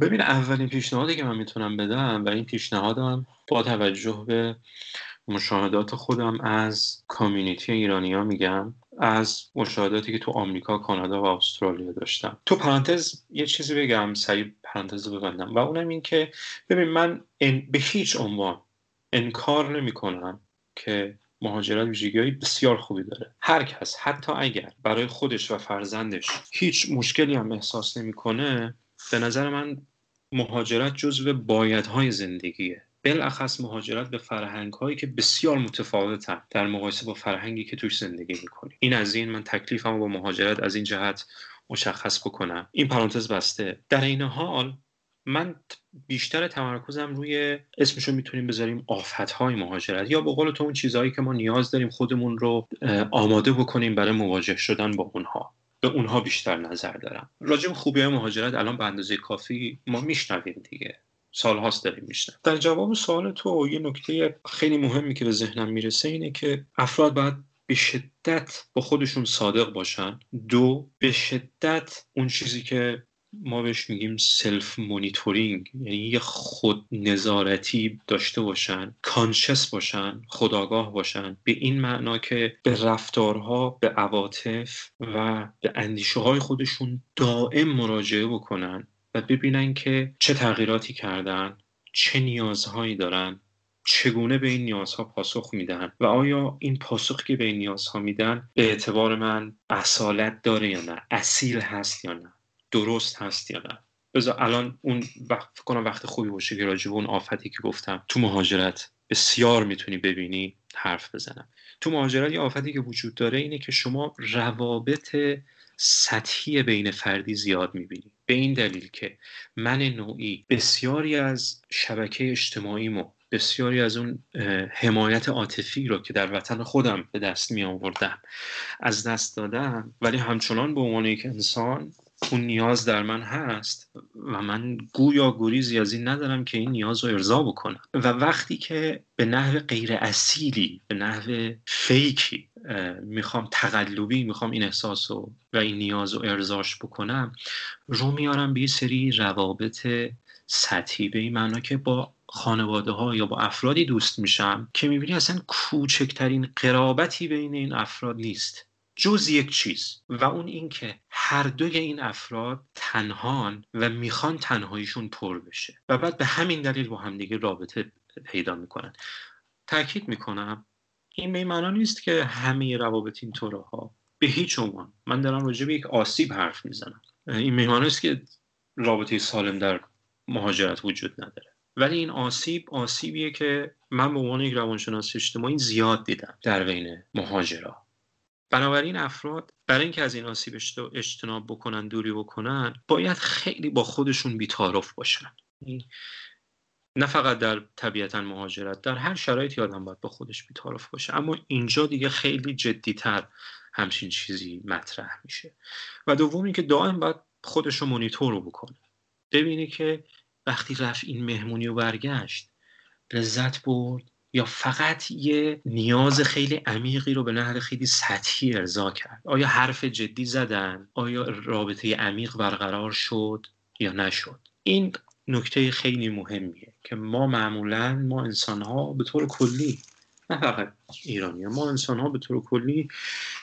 ببین اولین پیشنهادی که من می‌تونم بدم و این پیشنهادم با توجه به مشاهدات خودم از کامیونیتی ایرانی ها میگم از مشاهداتی که تو آمریکا، کانادا و استرالیا داشتم. تو پرانتز یه چیزی بگم سریع پرانتز ببندم و اونم این که ببین من به هیچ عنوان انکار نمی کنم که مهاجرت ویژگی بسیار خوبی داره. هر کس حتی اگر برای خودش و فرزندش هیچ مشکلی هم احساس نمی‌کنه به نظر من مهاجرت جزو بایدهای زندگیه. بالاخص مهاجرت به فرهنگ هایی که بسیار متفاوتن در مقایسه با فرهنگی که توش زندگی می‌کنی. این از این من تکلیفم با مهاجرت از این جهت مشخص بکنم. این پرانتز بسته. در این حال من بیشتر تمرکزم روی اسمشو می‌تونیم بذاریم آفت های مهاجرت یا به قول تو اون چیزهایی که ما نیاز داریم خودمون رو آماده بکنیم برای مواجه شدن با اونها. به اونها بیشتر نظر دارم. راجع به خوبی های مهاجرت الان به اندازه کافی ما میشنویم دیگه. سالهاست داریم میشنم در جواب سوال تو یه نکته خیلی مهمی که به ذهنم می‌رسه اینه که افراد باید به شدت با خودشون صادق باشن. دو به شدت اون چیزی که ما بهش میگیم self monitoring یعنی یه خود نظارتی داشته باشن conscious باشن خودآگاه باشن. به این معنا که به رفتارها به عواطف و به اندیشه های خودشون دائم مراجعه بکنن. و ببینن که چه تغییراتی کردن چه نیازهایی دارن چگونه به این نیازها پاسخ میدن و آیا این پاسخی که به این نیازها میدن به اعتبار من اصالت داره یا نه اصیل هست یا نه درست هست یا نه؟ بذار الان اون وقت کنم وقت خوبی باشه که راجع اون آفتی که گفتم. تو مهاجرت بسیار می‌تونی ببینی حرف بزنم. تو مهاجرت یه آفتی که وجود داره اینه که شما روابط سطحی بین فردی زیاد می‌بینی. به این دلیل که من نوعی بسیاری از شبکه اجتماعیمو بسیاری از اون حمایت عاطفی رو که در وطن خودم به دست می آوردم از دست دادم ولی همچنان به عنوان یک انسان اون نیاز در من هست و من گویا گریزی از این ندارم که این نیاز رو ارضا بکنم. و وقتی که به نحو غیر اصیلی به نحو فیکی می‌خوام تقلبی می‌خوام این احساس و, این نیاز رو ارزاش بکنم رو میارم به یه سری روابط سطحی به این معنا که با خانواده ها یا با افرادی دوست میشم که می‌بینی اصلا کوچکترین قرابتی بین این افراد نیست. جز یک چیز و اون این که هر دوی این افراد تنهان و می‌خوان تنهاییشون پر بشه. و بعد به همین دلیل با همدیگه رابطه پیدا می‌کنن. تاکید می‌کنم این به نیست که همه روابط این طوره ها به هیچ عنوان من دارم راجع به یک آسیب حرف می‌زنم. این به نیست که رابطه سالم در مهاجرت وجود نداره. ولی این آسیب آسیبیه که من به عنوان یک روانشناس اجتماعی زیاد دیدم در بین مهاجرا. بنابراین افراد برای اینکه از این آسیب اجتناب بکنن دوری بکنن باید خیلی با خودشون بیتارف باشن. نه فقط در طبیعتا مهاجرت در هر شرایطی آدم باید با خودش بیتارف باشه. اما اینجا دیگه خیلی جدیتر همچین چیزی مطرح میشه. و دوم اینکه دائم باید خودش رو مونیتور بکنه. ببینی که وقتی رفت این مهمونی و برگشت لذت برد یا فقط یه نیاز خیلی عمیقی رو به نهر خیلی سطحی ارضا کرد؟ آیا حرف جدی زدن؟ آیا رابطه عمیق برقرار شد یا نشد؟ این نکته خیلی مهمیه که ما معمولا ما انسان ها به طور کلی نه فقط ایرانی ما انسان ها به طور کلی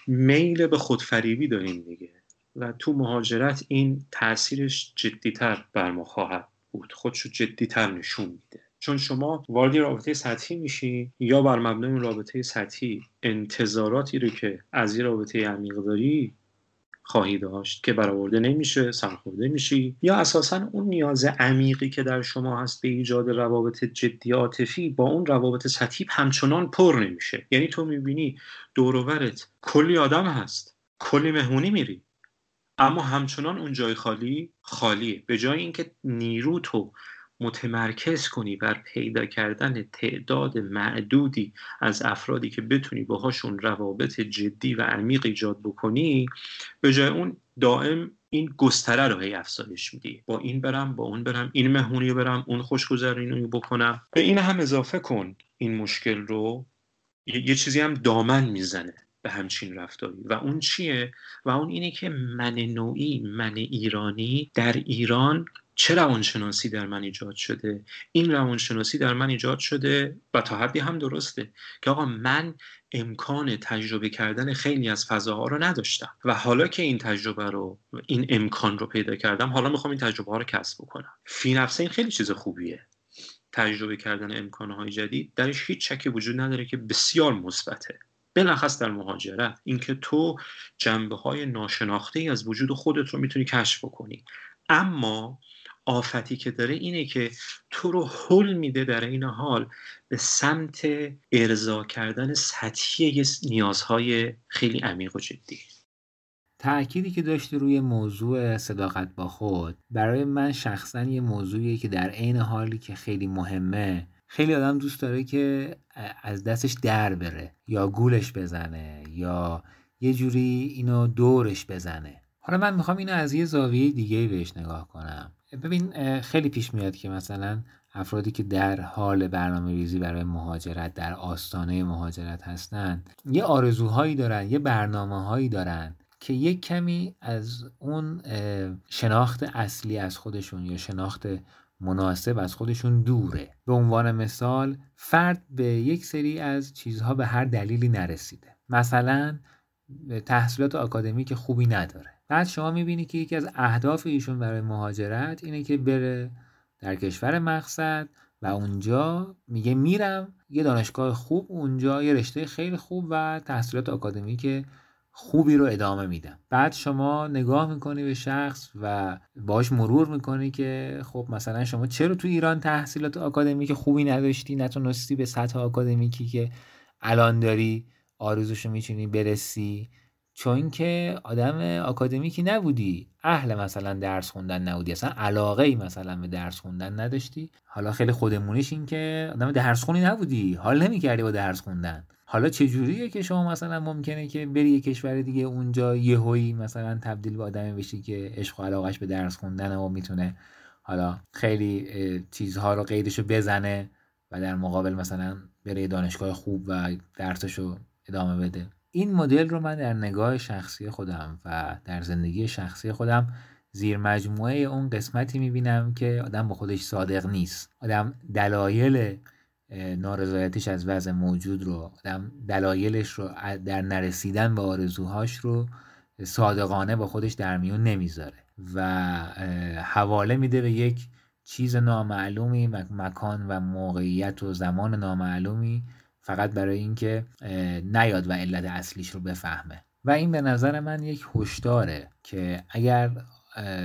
میل به خودفریبی داریم دیگه. و تو مهاجرت این تاثیرش جدیتر بر ما خواهد بود. خودشو جدیتر نشون میده. چون شما وارد رابطه سطحی میشی یا بر مبنای رابطه سطحی انتظاراتی رو که از یه رابطه عمیق داری خواهی داشت که برآورده نمیشه سرخورده میشی یا اساسا اون نیاز عمیقی که در شما هست به ایجاد روابط جدی عاطفی با اون روابط سطحی همچنان پر نمیشه. یعنی تو می‌بینی دوروورت کلی آدم هست کلی مهمونی میری اما همچنان اون جای خالی خالیه. به جای اینکه نیرو تو متمرکز کنی بر پیدا کردن تعداد معدودی از افرادی که بتونی باهاشون روابط جدی و عمیق ایجاد بکنی به جای اون دائم این گستره رو هی افزایش میدی. با این برم با اون برم این مهمونی برم اون خوشگذرونی رو بکنم. به این هم اضافه کن این مشکل رو. یه چیزی هم دامن می‌زنه به همچین رفتاری. و اون چیه؟ و اون اینه که من نوعی من ایرانی در ایران چه روانشناسی در من ایجاد شده؟ این روانشناسی در من ایجاد شده و تا حدی هم درسته که آقا من امکان تجربه کردن خیلی از فضاها رو نداشتم و حالا که این تجربه رو این امکان رو پیدا کردم حالا می‌خوام این تجربه ها رو کسب بکنم. فی نفسه این خیلی چیز خوبیه. تجربه کردن امکانهای جدید درش هیچ شکی وجود نداره که بسیار مثبته. بلخص در مهاجرت. اینکه تو جنبه های ناشناخته ای از وجود خودت رو می‌تونی کشف بکنی. اما آفتی که داره اینه که تو رو حل میده در این حال به سمت ارضا کردن سطحی نیازهای خیلی عمیق و جدی. تأکیدی که داشتی روی موضوع صداقت با خود برای من شخصا یه موضوعیه که در عین حالی که خیلی مهمه خیلی آدم دوست داره که از دستش در بره یا گولش بزنه یا یه جوری اینو دورش بزنه. حالا من می‌خوام اینو از یه زاویه دیگه بهش نگاه کنم. ببین خیلی پیش میاد که مثلا افرادی که در حال برنامه ریزی برای مهاجرت در آستانه مهاجرت هستند یه آرزوهایی دارن یه برنامه هایی دارن که یک کمی از اون شناخت اصلی از خودشون یا شناخت مناسب از خودشون دوره. به عنوان مثال فرد به یک سری از چیزها به هر دلیلی نرسیده. مثلا تحصیلات آکادمیک خوبی نداره. بعد شما می‌بینی که یکی از اهداف ایشون برای مهاجرت اینه که بره در کشور مقصد و اونجا میگه میرم یه دانشگاه خوب اونجا یه رشته خیلی خوب و تحصیلات آکادمیک خوبی رو ادامه میدم. بعد شما نگاه می‌کنی به شخص و باش مرور می‌کنی که خب مثلا شما چرا تو ایران تحصیلات آکادمیک خوبی نداشتی؟ نتونستی به سطح آکادمیکی که الان داری آرزوشو می‌تونی برسی؟ چون که آدم آکادمیکی نبودی. اهل مثلا درس خوندن نبودی. اصلا علاقه ای مثلا به درس خوندن نداشتی. حالا خیلی خودمونیش این که آدم درس خونی نبودی. حال نمی‌کردی با درس خوندن. حالا چجوریه که شما مثلا ممکنه که بری یه کشور دیگه اونجا یهویی مثلا تبدیل به آدمی بشی که عشق و علاقش به درس خوندن و می‌تونه حالا خیلی چیزها رو قیدشو بزنه و در مقابل مثلا بره دانشگاه خوب و درسشو ادامه بده. این مدل رو من در نگاه شخصی خودم و در زندگی شخصی خودم زیر مجموعه اون قسمتی می‌بینم که آدم با خودش صادق نیست. آدم دلایل نارضایتیش از وضع موجود رو آدم دلایلش رو در نرسیدن به آرزوهاش رو صادقانه با خودش در میون نمی‌ذاره و حواله میده به یک چیز نامعلومی مکان و موقعیت و زمان نامعلومی فقط برای اینکه نیاد و علت اصلیش رو بفهمه. و این به نظر من یک هشداره که اگر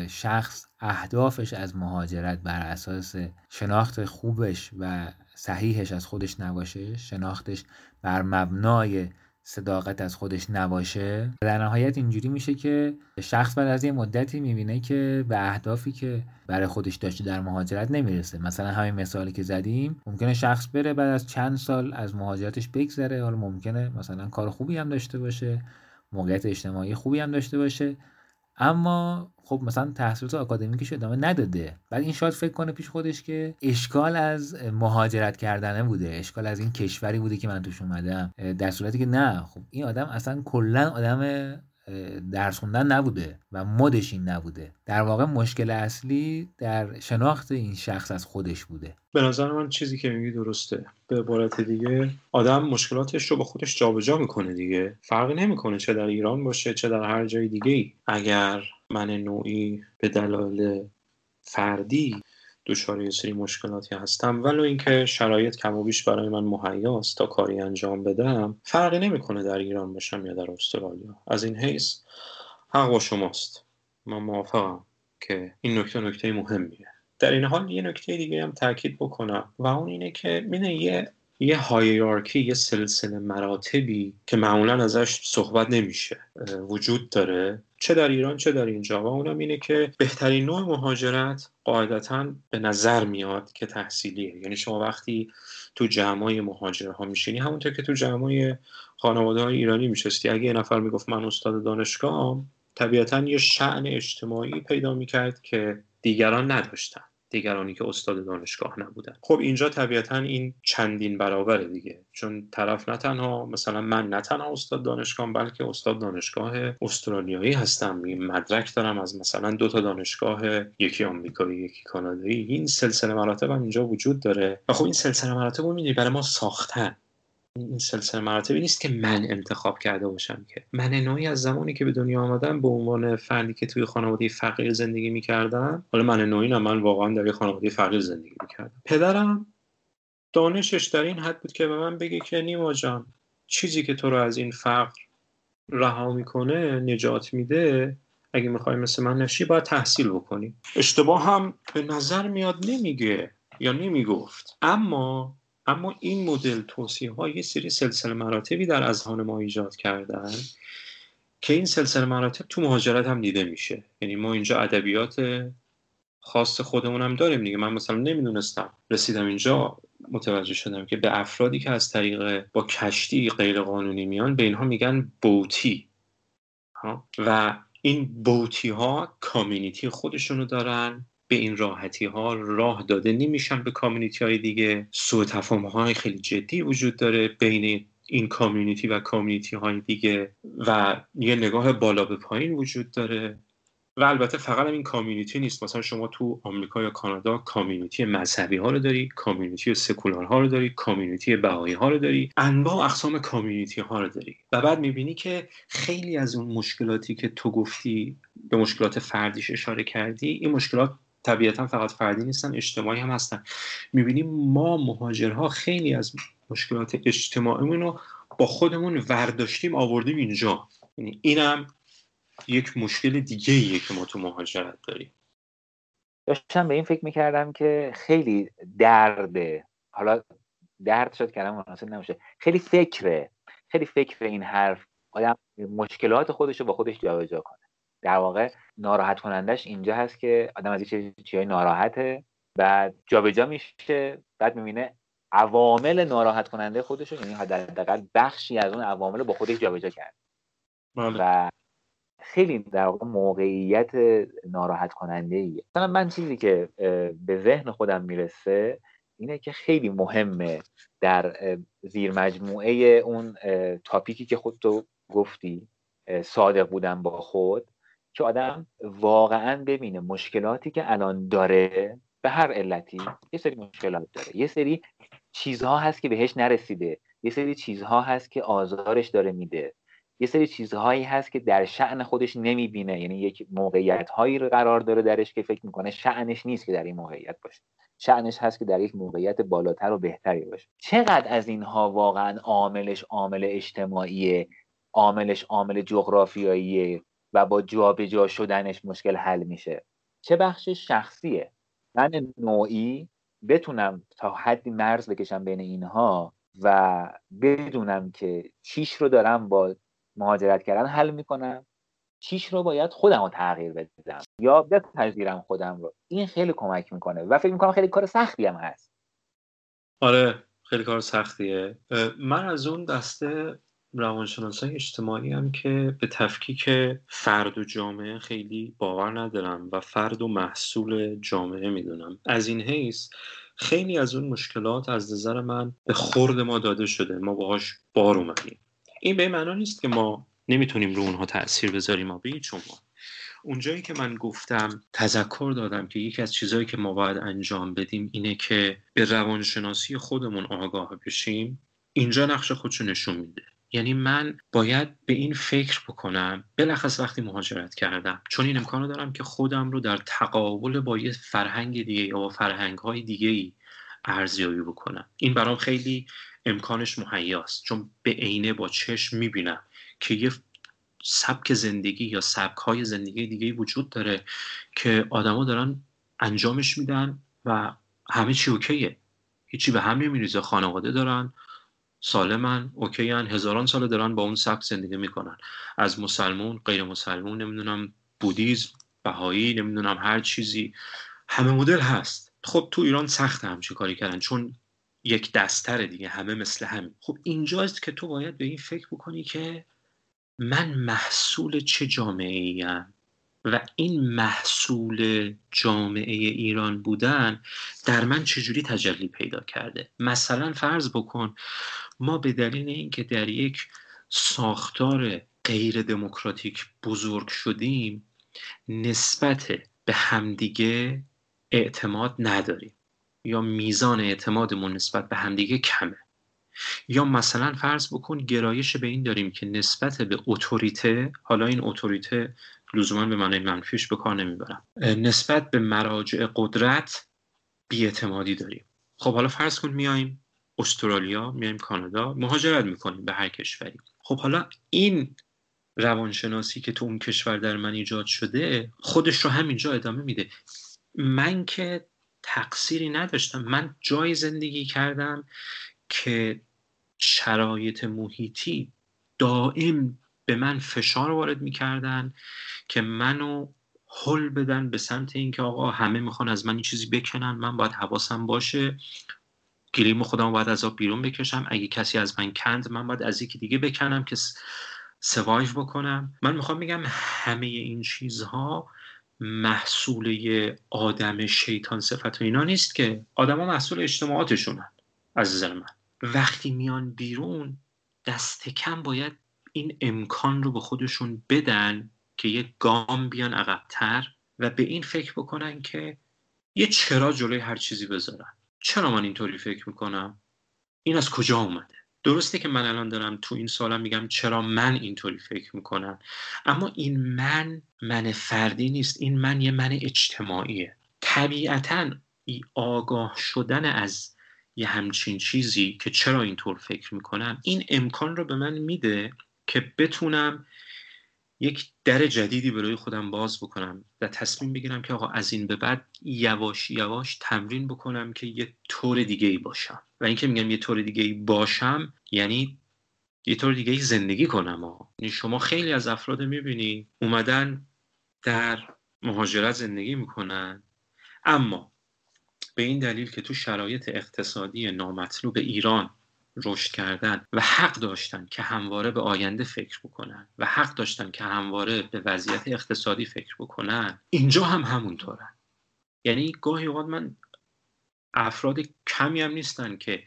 شخص اهدافش از مهاجرت بر اساس شناخت خوبش و صحیحش از خودش نباشه شناختش بر مبنای صداقت از خودش نباشه. در نهایت اینجوری میشه که شخص بعد از یه مدتی می‌بینه که به اهدافی که برای خودش داشته در مهاجرت نمی‌رسه. مثلا همین مثالی که زدیم ممکنه شخص بره بعد از چند سال از مهاجرتش بگذره. حالا ممکنه مثلا کار خوبی هم داشته باشه موقعیت اجتماعی خوبی هم داشته باشه. اما خب مثلا تحصیلات آکادمیکش ادامه نداده. بعد این شاید فکر کنه پیش خودش که اشکال از مهاجرت کردنه بوده. اشکال از این کشوری بوده که من توش اومدم. در صورتی که نه. خب این آدم اصلا کلا آدم درس خوندن نبوده و مدش این نبوده. در واقع مشکل اصلی در شناخت این شخص از خودش بوده. به نظر من چیزی که میگی درسته. به عبارت دیگه آدم مشکلاتش رو با خودش جابجا می‌کنه دیگه. فرقی نمی‌کنه چه در ایران باشه چه در هر جای دیگه ای اگر من نوعی به دلایل فردی دچار یه سری مشکلاتی هستم. ولو اینکه شرایط کم و بیش برای من مهیاست تا کاری انجام بدم فرقی نمی‌کنه در ایران باشم یا در استرالیا. از این حیث حق با شماست. من موافقم که این نکته نکته مهمیه. در این حال یه نکته دیگه هم تاکید بکنم و اون اینه که می‌دونی یه یه هایرارکی یه سلسله مراتبی که معمولا ازش صحبت نمیشه وجود داره. چه در ایران چه در اینجا. و اونم اینه که بهترین نوع مهاجرت قاعدتا به نظر میاد که تحصیلیه. یعنی شما وقتی تو جمعای مهاجرها میشینی همونطور که تو جمعای خانواده های ایرانی میشستی اگه یه نفر می‌گفت من استاد دانشگاه طبیعتا یه شعن اجتماعی پیدا می‌کرد که دیگران نداشتن. دیگرانی که استاد دانشگاه نبودن. خب اینجا طبیعتا این چندین برابره دیگه. چون طرف نه تنها مثلا من نه تنها استاد دانشگاه بلکه استاد دانشگاه استرالیایی هستم. مدرک دارم از مثلا دو تا دانشگاه یکی آمریکایی یکی کانادایی. این سلسله مراتب هم اینجا وجود داره. و خب این سلسله مراتب رو برای ما ساختن. این سلسله مراتبی نیست که من انتخاب کرده باشم که. من نوعی از زمانی که به دنیا آمدم به عنوان فردی که توی خانواده فقیر زندگی می‌کردم حالا من نوعی نه من واقعا در خانواده فقیر زندگی می‌کردم. پدرم دانشش در این حد بود که به من بگه که نیما جان چیزی که تو رو از این فقر رها می‌کنه نجات میده. اگه می‌خوای مثل من نشی باید تحصیل بکنی. اشتباه هم به نظر میاد نمیگه یا نمی‌گفت. اما اما این مدل توصیه ها یه سری سلسله مراتبی در اذهان ما ایجاد کردن که این سلسله مراتب تو مهاجرت هم دیده میشه. یعنی ما اینجا ادبیات خاص خودمون هم داریم دیگه. من مثلا نمی‌دونستم. رسیدم اینجا متوجه شدم که به افرادی که از طریق با کشتی غیر قانونی میان به اینها میگن بوتی. و این بوتی ها کامیونیتی خودشونو دارن. به این راحتی ها راه داده نمیشن به کامیونیتی های دیگه. سوء تفاهم های خیلی جدی وجود داره بین این کامیونیتی و کامیونیتی های دیگه و یه نگاه بالا به پایین وجود داره. و البته فقط این کامیونیتی نیست. مثلا شما تو آمریکا یا کانادا کامیونیتی مذهبی ها رو داری کامیونیتی سکولار ها رو داری کامیونیتی بهایی ها رو داری انواع اقسام کامیونیتی ها رو داری. و بعد می‌بینی که خیلی از اون مشکلاتی که تو گفتی به مشکلات فردیش اشاره کردی این مشکلات طبیعتا فقط فردی نیستن اجتماعی هم هستن. می‌بینیم ما مهاجرها خیلی از مشکلات اجتماعیمون رو با خودمون ورداشتیم آوردیم اینجا. یعنی اینم یک مشکل دیگه ایه که ما تو مهاجرت داریم. داشتم به این فکر می‌کردم که خیلی درده حالا درد شد کلم مناسب نمیشه خیلی فکره خیلی فکر این حرف. آدم مشکلات خودش رو با خودش جابجا کنه. در واقع ناراحت کنندش اینجا هست که آدم از یه چیزی ناراحته. بعد جابجا میشه بعد می‌بینه عوامل ناراحت کننده خودش یعنی حداقل بخشی از اون عوامل با خودش جابجا کرد. بله. و خیلی در واقع موقعیت ناراحت کننده ایه مثلا من چیزی که به ذهن خودم می‌رسه اینه که خیلی مهمه در زیر مجموعه اون تاپیکی که خود تو گفتی صادق بودن با خود. که آدم واقعا ببینه مشکلاتی که الان داره به هر علتی یه سری مشکلات داره. یه سری چیزها هست که بهش نرسیده. یه سری چیزها هست که آزارش داره میده. یه سری چیزهایی هست که در شعن خودش نمی‌بینه. یعنی یک موقعیت هایی قرار داره درش که فکر می‌کنه شعنش نیست که در این موقعیت باشه. شعنش هست که در یک موقعیت بالاتر و بهتری باشه. چقدر از اینها واقعا عاملش عامل اجتماعی عاملش عامل جغرافیاییه؟ و با جابجا شدنش مشکل حل میشه. چه بخش شخصیه؟ من نوعی بتونم تا حدی مرز بکشم بین اینها و بدونم که چیش رو دارم با مهاجرت کردن حل می‌کنم. چیش رو باید خودم رو تغییر بدم یا بپذیرم خودم رو. این خیلی کمک می‌کنه و فکر می‌کنم خیلی کار سختی هم هست. آره خیلی کار سختیه. من از اون دسته روانشناسای اجتماعی هم که به تفکیک فرد و جامعه خیلی باور ندارم و فرد و محصول جامعه می‌دونم. از این حیث خیلی از اون مشکلات از نظر من به خورد ما داده شده. ما باهاش بار اومدیم. این به معنا نیست که ما نمی‌تونیم رو اونها تاثیر بذاریم ما به شما اونجایی که من گفتم تذکر دادم که یکی از چیزهایی که ما باید انجام بدیم اینه که به روانشناسی خودمون آگاه بشیم. اینجا نقش خودشو نشون میده. یعنی من باید به این فکر بکنم. بلخص وقتی مهاجرت کردم. چون این امکانو دارم که خودم رو در تقابل با یه فرهنگ دیگه یا با فرهنگ های دیگه ارزیابی بکنم. این برام خیلی امکانش مهیاست. چون به عینه با چشم می‌بینم که یه سبک زندگی یا سبک های زندگی دیگه وجود داره که آدما دارن انجامش میدن و همه چی اوکیه. هیچی به هم نمیریزه. خانواده دارن. سالمن اوکیان هزاران سال دارن با اون سبک زندگی می‌کنن. از مسلمون غیر مسلمون نمی‌دونم بودیزم بهایی نمی‌دونم هر چیزی. همه مدل هست. خب تو ایران سخت همچی کاری کردن چون یک دستر دیگه همه مثل همین. خب اینجاست که تو باید به این فکر بکنی که من محصول چه جامعه ایم و این محصول جامعه ایران بودن در من چجوری تجلی پیدا کرده؟ مثلا فرض بکن ما به دلیل اینکه در یک ساختار غیر دموکراتیک بزرگ شدیم نسبت به همدیگه اعتماد نداریم. یا میزان اعتمادمون نسبت به همدیگه کمه. یا مثلا فرض بکن گرایش به این داریم که نسبت به اتوریته حالا این اتوریته لزوما به معنی منفیش به کار نمی‌برم. نسبت به مراجع قدرت بیاعتمادی داریم. خب حالا فرض کن میایم استرالیا میایم کانادا مهاجرت می‌کنیم به هر کشوری. خب حالا این روانشناسی که تو اون کشور در من ایجاد شده خودش رو همینجا ادامه میده. من که تقصیری نداشتم. من جای زندگی کردم که شرایط محیطی دائم به من فشار وارد می‌کردن که منو حل بدن به سمت اینکه آقا همه می‌خوان از من این چیزی بکنن من باید حواسم باشه. گلیم خودم باید از آب بیرون بکشم. اگه کسی از من کند من باید از یکی دیگه بکنم که سوایو بکنم. من می‌خوام بگم همه این چیزها محصول آدم شیطان صفت و اینا نیست که آدما محصول اجتماعاتشونن از نظر من. وقتی میان بیرون دست کم باید این امکان رو به خودشون بدن که یه گام بیان عقبتر و به این فکر بکنن که یه چرا جلوی هر چیزی بذارن. چرا من اینطوری فکر می‌کنم؟ این از کجا اومده؟ درسته که من الان دارم تو این سالم میگم چرا من اینطوری فکر می‌کنم. اما این من من فردی نیست. این من یه من اجتماعیه. طبیعتا آگاه شدن از یه همچین چیزی که چرا اینطور فکر می‌کنم این امکان رو به من میده که بتونم یک در جدیدی برای خودم باز بکنم و تصمیم بگیرم که آقا از این به بعد یواش یواش تمرین بکنم که یه طور دیگه ای باشم. و اینکه میگم یه طور دیگه ای باشم یعنی یه طور دیگه ای زندگی کنم ها یعنی شما خیلی از افراد می‌بینی اومدن در مهاجرت زندگی می‌کنن اما به این دلیل که تو شرایط اقتصادی نامطلوب ایران رشد کردن و حق داشتن که همواره به آینده فکر بکنن و حق داشتن که همواره به وضعیت اقتصادی فکر بکنن اینجا هم همونطورن. یعنی گاهی اوقات من افراد کمی هم نیستن که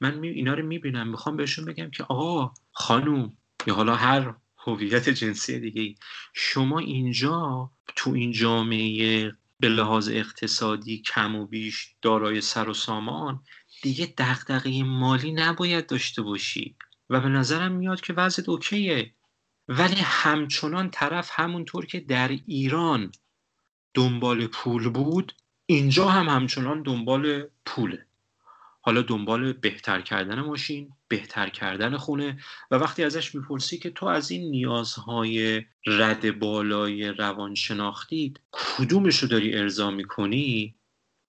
من اینا رو می‌بینم می‌خوام بهشون بگم که آقا خانوم یا حالا هر هویت جنسی دیگه شما اینجا تو این جامعه به لحاظ اقتصادی کم و بیش دارای سر و سامان دیگه دغدغه مالی نباید داشته باشی. و به نظرم میاد که وضعت اوکیه. ولی همچنان طرف همونطور که در ایران دنبال پول بود اینجا هم همچنان دنبال پوله. حالا دنبال بهتر کردن ماشین بهتر کردن خونه و وقتی ازش می‌پرسی که تو از این نیازهای رد بالای روانشناختید کدومش رو داری ارضا می‌کنی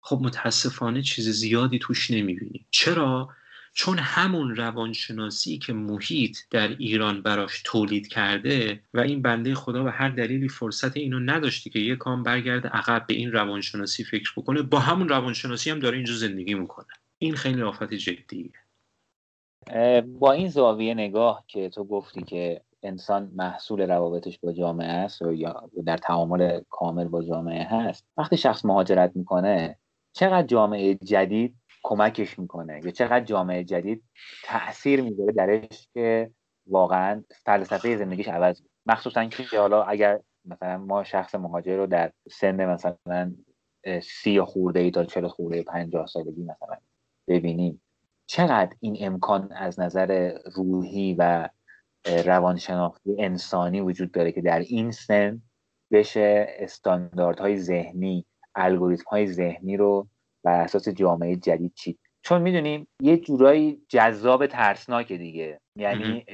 خب متاسفانه چیز زیادی توش نمی‌بینی. چرا؟ چون همون روانشناسی که محیط در ایران براش تولید کرده و این بنده خدا به هر دلیلی فرصت اینو نداشتی که یه کام برگرده عقب به این روانشناسی فکر بکنه با همون روانشناسی هم داره اینجا زندگی می‌کنه. این خیلی آفت جدیه. با این زاویه نگاه که تو گفتی که انسان محصول روابطش با جامعه است یا در تعامل کامل با جامعه هست وقتی شخص مهاجرت می‌کنه چقدر جامعه جدید کمکش می‌کنه؟ یا چقدر جامعه جدید تاثیر می‌ذاره درش که واقعا فلسفه زندگیش عوض مخصوصا که حالا اگر مثلا ما شخص مهاجر رو در سن مثلا سی خورده ای تا چل خورده پنجاه سالگی مثلا ببینیم. چقدر این امکان از نظر روحی و روانشناختی انسانی وجود داره که در این سن بشه استانداردهای ذهنی الگوریتم های ذهنی رو بر اساس جامعه جدید چید چون می‌دونیم یه جورایی جذاب ترسناک دیگه. یعنی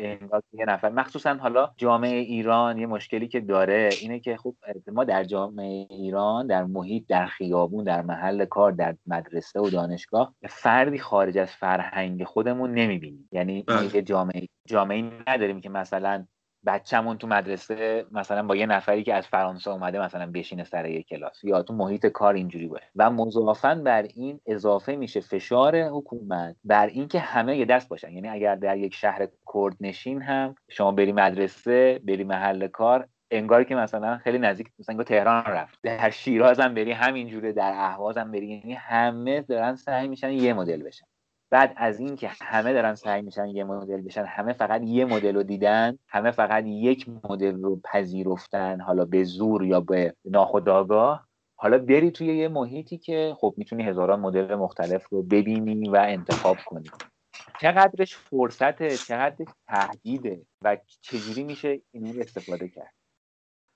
یه نفر مخصوصا حالا جامعه ایران یه مشکلی که داره اینه که خب ما در جامعه ایران در محیط در خیابون در محل کار در مدرسه و دانشگاه فردی خارج از فرهنگ خودمون نمی‌بینیم. یعنی بله. یه جامعه جامعه نداریم که مثلا بچه‌مون تو مدرسه مثلا با یه نفری که از فرانسه اومده مثلا بشینه سر یه کلاس. یا تو محیط کار اینجوری باشه. و مضافا بر این اضافه میشه فشار حکومت بر اینکه همه یه دست باشن. یعنی اگر در یک شهر کرد نشین هم شما بری مدرسه بری محل کار انگار که مثلا خیلی نزدیک مثلا تهران رفت. در شیراز هم بری همینجوره در اهواز هم بری. یعنی همه دارن سعی میشن یه مدل بشن. بعد از اینکه همه دارن سعی میشن یه مدل بشن همه فقط یه مدل رو دیدن همه فقط یک مدل رو پذیرفتن حالا به زور یا به ناخودآگاه. حالا بری توی یه محیطی که خب می‌تونی هزاران مدل مختلف رو ببینی و انتخاب کنی. چقدرش فرصته چقدرش تهدیده و چجوری میشه این رو استفاده کرد؟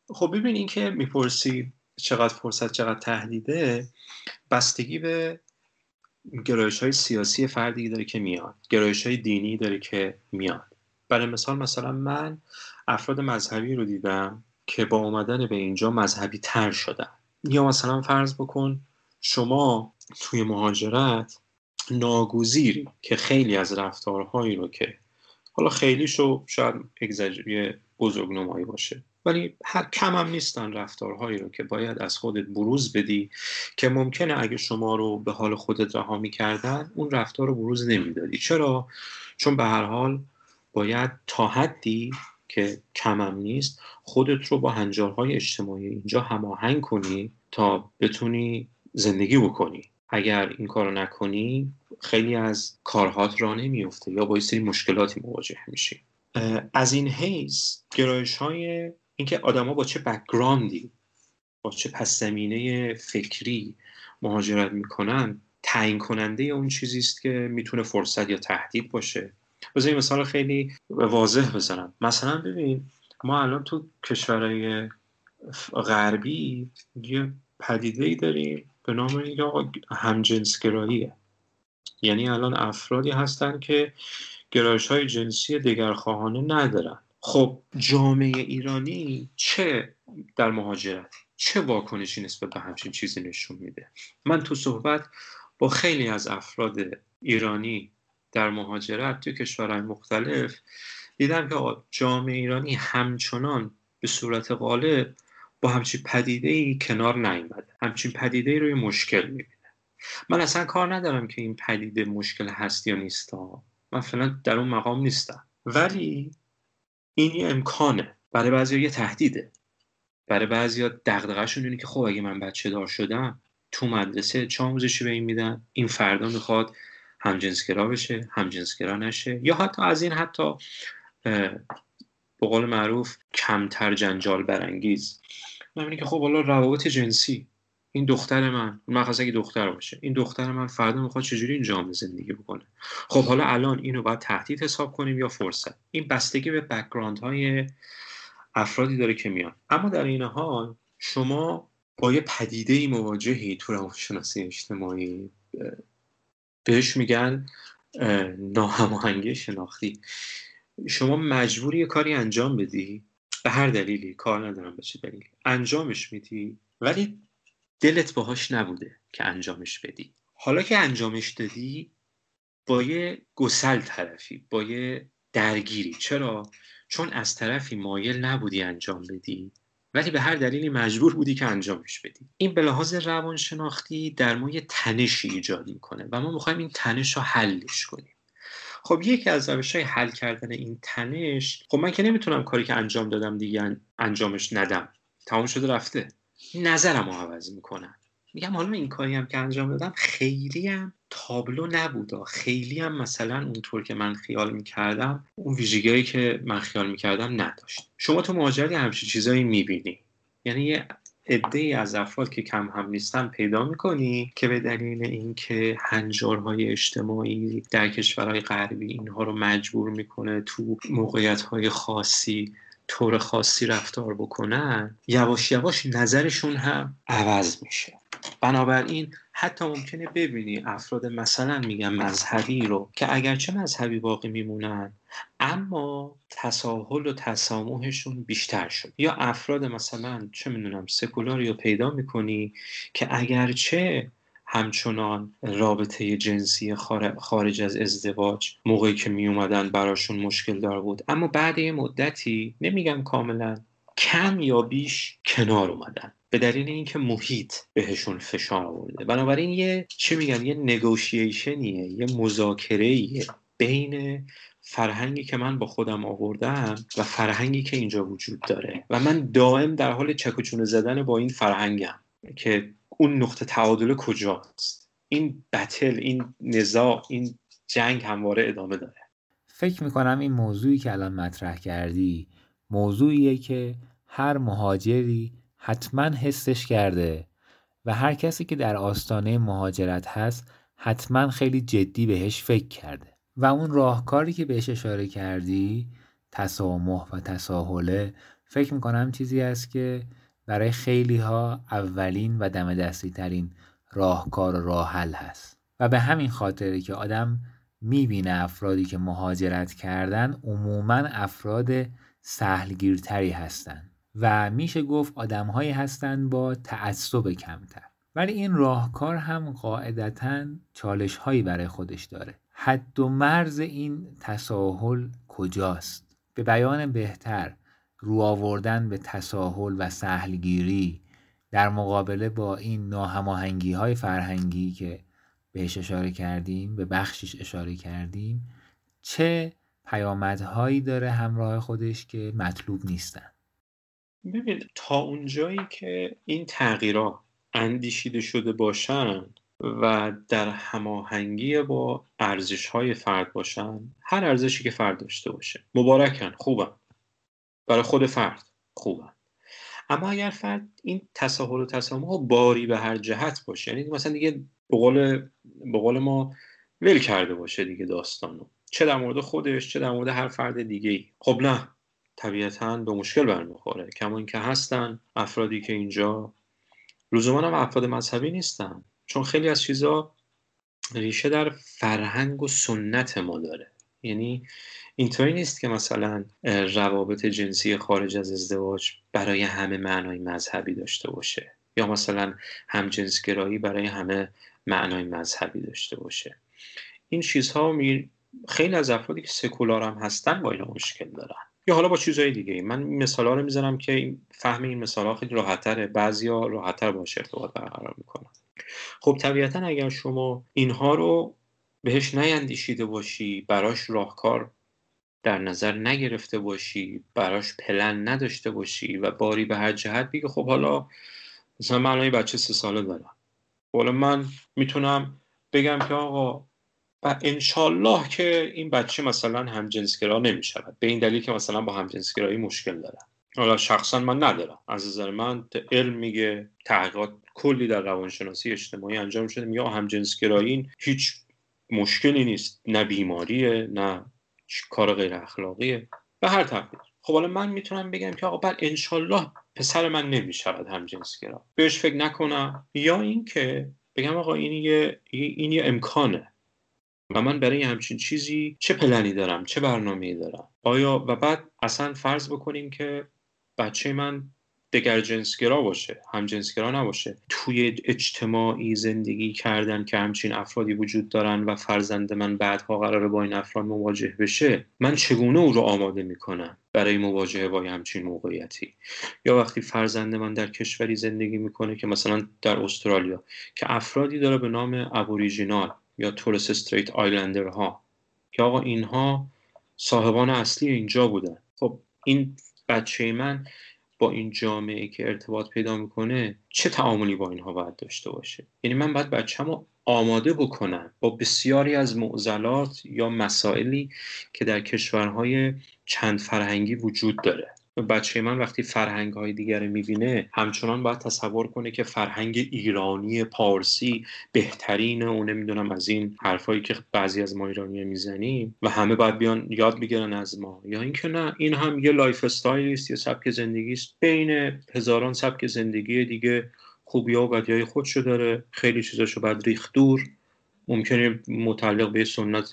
خب ببین این که می‌پرسی چقدر فرصت چقدر تهدیده بستگی به گرایش های سیاسی فردی داره که میاد. گرایش های دینی داره که میاد. برای مثال مثلا من افراد مذهبی رو دیدم که با اومدن به اینجا مذهبی تر شدن. یا مثلا فرض بکن شما توی مهاجرت ناگوزیری که خیلی از رفتارهایی رو که حالا خیلیشو شاید اگزاجری بزرگ نمایی باشه. ولی هر کم هم نیستن رفتارهایی رو که باید از خودت بروز بدی که ممکنه اگه شما رو به حال خودت رها می‌کردن اون رفتار رو بروز نمی‌دادی. چرا؟ چون به هر حال باید تا حدی که کمم نیست خودت رو با هنجارهای اجتماعی اینجا هماهنگ کنی تا بتونی زندگی بکنی. اگر این کارو نکنی خیلی از کارهات را نمیفته یا با سری مشکلاتی مواجه میشی. از این حیث گرایش های اینکه آدما با چه بکگراندی با چه پس زمینه فکری مهاجرت می‌کنن تعیین کننده اون چیزی است که می‌تونه فرصت یا تهدید باشه. بذار مثال خیلی واضح بزنم. مثلا ببین ما الان تو کشورهای غربی یه پدیده ای داریم به نام اینکه همجنسگراییه یعنی الان افرادی هستن که گرایش های جنسی دگرخواهانه ندارن. خب جامعه ایرانی چه در مهاجرت چه واکنشی نسبت به همچین چیزی نشون میده؟ من تو صحبت با خیلی از افراد ایرانی در مهاجرت تو کشورهای مختلف دیدم که جامعه ایرانی همچنان به صورت غالب با همچین پدیده ای کنار نیامده همچین پدیده ای روی مشکل می‌بینه. من اصلا کار ندارم که این پدیده مشکل هست یا نیست. من فعلا در اون مقام نیستم. ولی این یه امکانه. برای بعضی یه تهدیده. برای بعضی دقدقهشون اینه که خب اگه من بچه دار شدم تو مدرسه چه آموزشی به این میدن؟ این فردا می‌خواد همجنسگرا بشه همجنسگرا نشه. یا حتی از این حتی به قول معروف کمتر جنجال برانگیز. من که خب حالا روابط جنسی این دختر من مخصوصا اگه دختر باشه این دختر من فردا می‌خواد چجوری این جامعه زندگی بکنه؟ خب حالا الان اینو باید تهدید حساب کنیم یا فرصت؟ این بستگی به بکگراند های افرادی داره که میان. اما در این حال شما با یه پدیده ای مواجهی تو روانشناسی اجتماعی بهش میگن ناهماهنگی شناختی. شما مجبوری یه کاری انجام بدی؟ به هر دلیلی کار ندارم به چه دلیلی؟ انجامش میدی ولی دلت باهاش نبوده که انجامش بدی. حالا که انجامش دادی با یه گسل طرفی با یه درگیری. چرا؟ چون از طرفی مایل نبودی انجام بدی ولی به هر دلیلی مجبور بودی که انجامش بدی. این به لحاظ روانشناختی در ما یه تنشی ایجاد می‌کنه و ما می‌خوایم این تنش رو حلش کنیم. خب یکی از روش های حل کردن این تنش خب من که نمی‌تونم کاری که انجام دادم دیگه انجامش ندم. تمام شده رفته. نظرم رو عوض می‌کنم میگم حالا این کاری هم که انجام دادم خیلی هم تابلو نبودا خیلی هم مثلا اونطور که من خیال می‌کردم اون ویژگیهایی که من خیال می‌کردم نداشت. شما تو مهاجرتی همچین چیزایی می‌بینی؟ یعنی یه عده از افراد که کم هم نیستن پیدا می‌کنی که به دلیل اینکه هنجارهای اجتماعی در کشورهای غربی اینها رو مجبور می‌کنه تو موقعیت های خاصی طور خاصی رفتار بکنن یواش یواش نظرشون هم عوض میشه. بنابراین حتی ممکنه ببینی افراد مثلا میگن مذهبی رو که اگرچه مذهبی باقی میمونن اما تساهل و تسامحشون بیشتر شد. یا افراد مثلا چه می‌دونم سکولاری رو پیدا می‌کنی که اگرچه همچنان رابطه جنسی خارج از ازدواج موقعی که می اومدن براشون مشکل دار بود. اما بعد یه مدتی نمیگم کاملا کم یا بیش کنار اومدن. به دلیل اینکه محیط بهشون فشار آورده. بنابراین یه چی میگن یه نگوشیشنیه یه مذاکره بین فرهنگی که من با خودم آوردم و فرهنگی که اینجا وجود داره. و من دائم در حال چک زدن با این فرهنگم که اون نقطه تعادل کجاست؟ این بتل این نزاع این جنگ همواره ادامه داره. فکر می‌کنم این موضوعی که الان مطرح کردی موضوعیه که هر مهاجری حتما حسش کرده و هر کسی که در آستانه مهاجرت هست حتما خیلی جدی بهش فکر کرده. و اون راهکاری که بهش اشاره کردی تسامح و تساهله فکر می‌کنم چیزی است که برای خیلی ها اولین و دم دستی ترین راهکار و راه حل هست. و به همین خاطره که آدم می‌بینه افرادی که مهاجرت کردن عموما افراد سهلگیرتری هستند و میشه گفت آدمهایی هستند با تعصب کمتر. ولی این راهکار هم قاعدتا چالش هایی برای خودش داره. حد و مرز این تساهل کجاست؟ به بیان بهتر رو آوردن به تساهل و سهلگیری در مقابله با این ناهماهنگی های فرهنگی که بهش اشاره کردیم به بخشش اشاره کردیم چه پیامدهایی داره همراه خودش که مطلوب نیستن؟ ببین تا اونجایی که این تغییرات اندیشیده شده باشند و در هماهنگی با ارزش های فرد باشن هر ارزشی که فرد داشته باشه. مبارکن خوبن برای خود فرد. خوبن اما اگر فرد این تساهل و تسامح باری به هر جهت باشه یعنی مثلا دیگه به قول, ما ول کرده باشه دیگه داستانو. چه در مورد خودش چه در مورد هر فرد دیگه ای خب نه. طبیعتا به مشکل برمیخوره. کما اینکه هستن افرادی که اینجا لزوما هم افراد مذهبی نیستن. چون خیلی از چیزا ریشه در فرهنگ و سنت ما داره. یعنی اینطوری نیست که مثلا روابط جنسی خارج از ازدواج برای همه معنای مذهبی داشته باشه. یا مثلا همجنسگرایی برای همه معنای مذهبی داشته باشه. این چیزها می... خیلی از افرادی که سکولار هم هستن با اینا مشکل دارن. یا حالا با چیزهای دیگه من مثال رو می‌زنم که فهم این مثال خیلی راحتتره. بعضیا راحتتر باشه ارتباط برقرار می‌کنن. خب طبیعتا اگر شما اینها رو بهش نیندیشیده باشی براش راهکار در نظر نگرفته باشی براش پلن نداشته باشی و باری به هر جهت بگی خب حالا مثلا من بچه سه ساله دارم. حالا من می‌تونم بگم که آقا و انشالله که این بچه مثلا همجنسگرا نمی‌شود. به این دلیل که مثلا با همجنسگرایی مشکل دارم حالا شخصا من ندارم. از نظر من علم میگه تحقیقات کلی در روانشناسی اجتماعی انجام شده. میگه همجنسگرایی هیچ مشکلی نیست. نه بیماریه نه کار غیر اخلاقیه. به هر تقدیر. خب حالا من می‌تونم بگم که آقا بر انشالله پسر من نمی‌شود همجنسگرا بهش فکر نکنم. یا اینکه بگم آقا این یه این یه امکانه. و من برای همچین چیزی چه پلنی دارم چه برنامه‌ای دارم؟ آیا و بعد اصلا فرض بکنیم که بچه من دگر جنسگرا باشه هم جنسگرا نباشه. توی اجتماعی زندگی کردن که همچین افرادی وجود دارن و فرزند من بعدها قراره با این افراد مواجه بشه من چگونه او رو آماده می‌کنم برای مواجهه با همچین موقعیتی؟ یا وقتی فرزند من در کشوری زندگی می‌کنه که مثلا در استرالیا که افرادی داره به نام ابوریجینال یا تورس استریت آیلندر ها که آقا اینها صاحبان اصلی اینجا بودن. خب این بچه من با این جامعه که ارتباط پیدا می‌کنه چه تعاملی با اینها باید داشته باشه؟ یعنی من باید بچه‌مو آماده بکنم با بسیاری از معضلات یا مسائلی که در کشورهای چند فرهنگی وجود داره. بچه من وقتی فرهنگ های دیگر می‌بینه همچنان باید تصور کنه که فرهنگ ایرانی پارسی بهترینه و نمی‌دونم از این حرفایی که بعضی از ما ایرانی می‌زنیم و همه باید بیان یاد بگیرن از ما. یا اینکه نه این هم یه lifestyle است یا سبک زندگی است. بین هزاران سبک زندگی دیگه خوبی ها و بدی خودشو داره. خیلی چیزاشو باید ریخت دور. ممکنه متعلق به سنت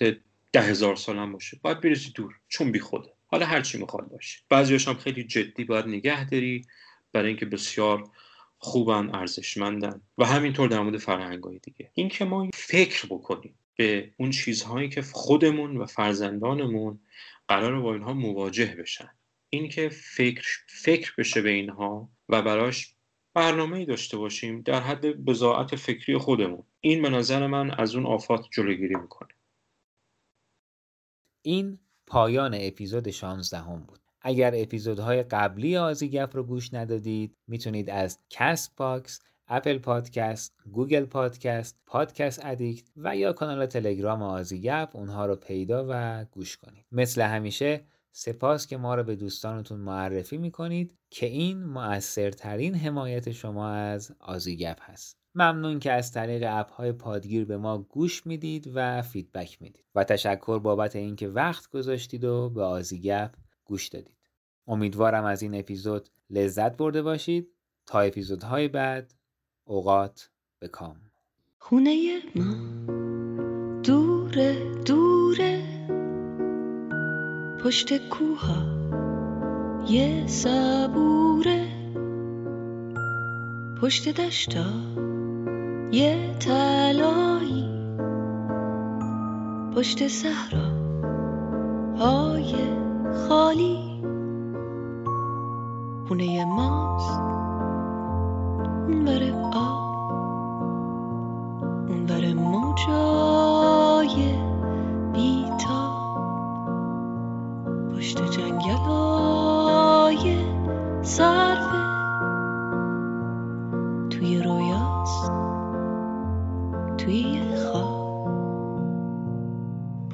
ده هزار سال هم باشه. باید بریزی دور چون بی خوده حالا هر چی می‌خواد باشه. بعضیش هم خیلی جدی باید نگه داری برای اینکه بسیار خوبن ارزشمندن و همینطور در مورد فرهنگ دیگه. اینکه ما فکر بکنیم به اون چیزهایی که خودمون و فرزندانمون قرار با اینها مواجه بشن. اینکه فکر فکر بشه به اینها و براش برنامه ای داشته باشیم در حد بضاعت فکری خودمون. این به نظر من از اون آفات جلوگیری می‌کنه. این پایان اپیزود 16 هم بود اگر اپیزودهای قبلی آزیگپ رو گوش ندادید می‌تونید از Castbox Apple Podcast، Google Podcast، Podcast Addict و یا کانال تلگرام آزیگپ اونها رو پیدا و گوش کنید. مثل همیشه سپاس که ما رو به دوستانتون معرفی می‌کنید که این مؤثرترین حمایت شما از آزیگپ هست. ممنون که از طریق اپ های پادگیر به ما گوش می‌دید و feedback می‌دید و تشکر بابت اینکه وقت گذاشتید و به آزیگپ گوش دادید. امیدوارم از این اپیزود لذت برده باشید. تا اپیزودهای بعد اوقات به کام. خونه ما دوره دوره. پشت کوها یه صبوره. پشت دشتا یه تلایی پشت صحرا های خالی. خونه ماست. اون بره آب. اون بره موجای بیتا. پشت جنگل های صرفه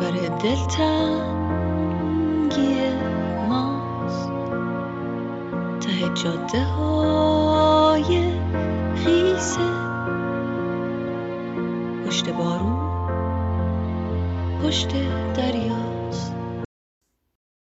بر دلتنگی ماست. ته جاده های خیسه. پشت بارون پشت دریا.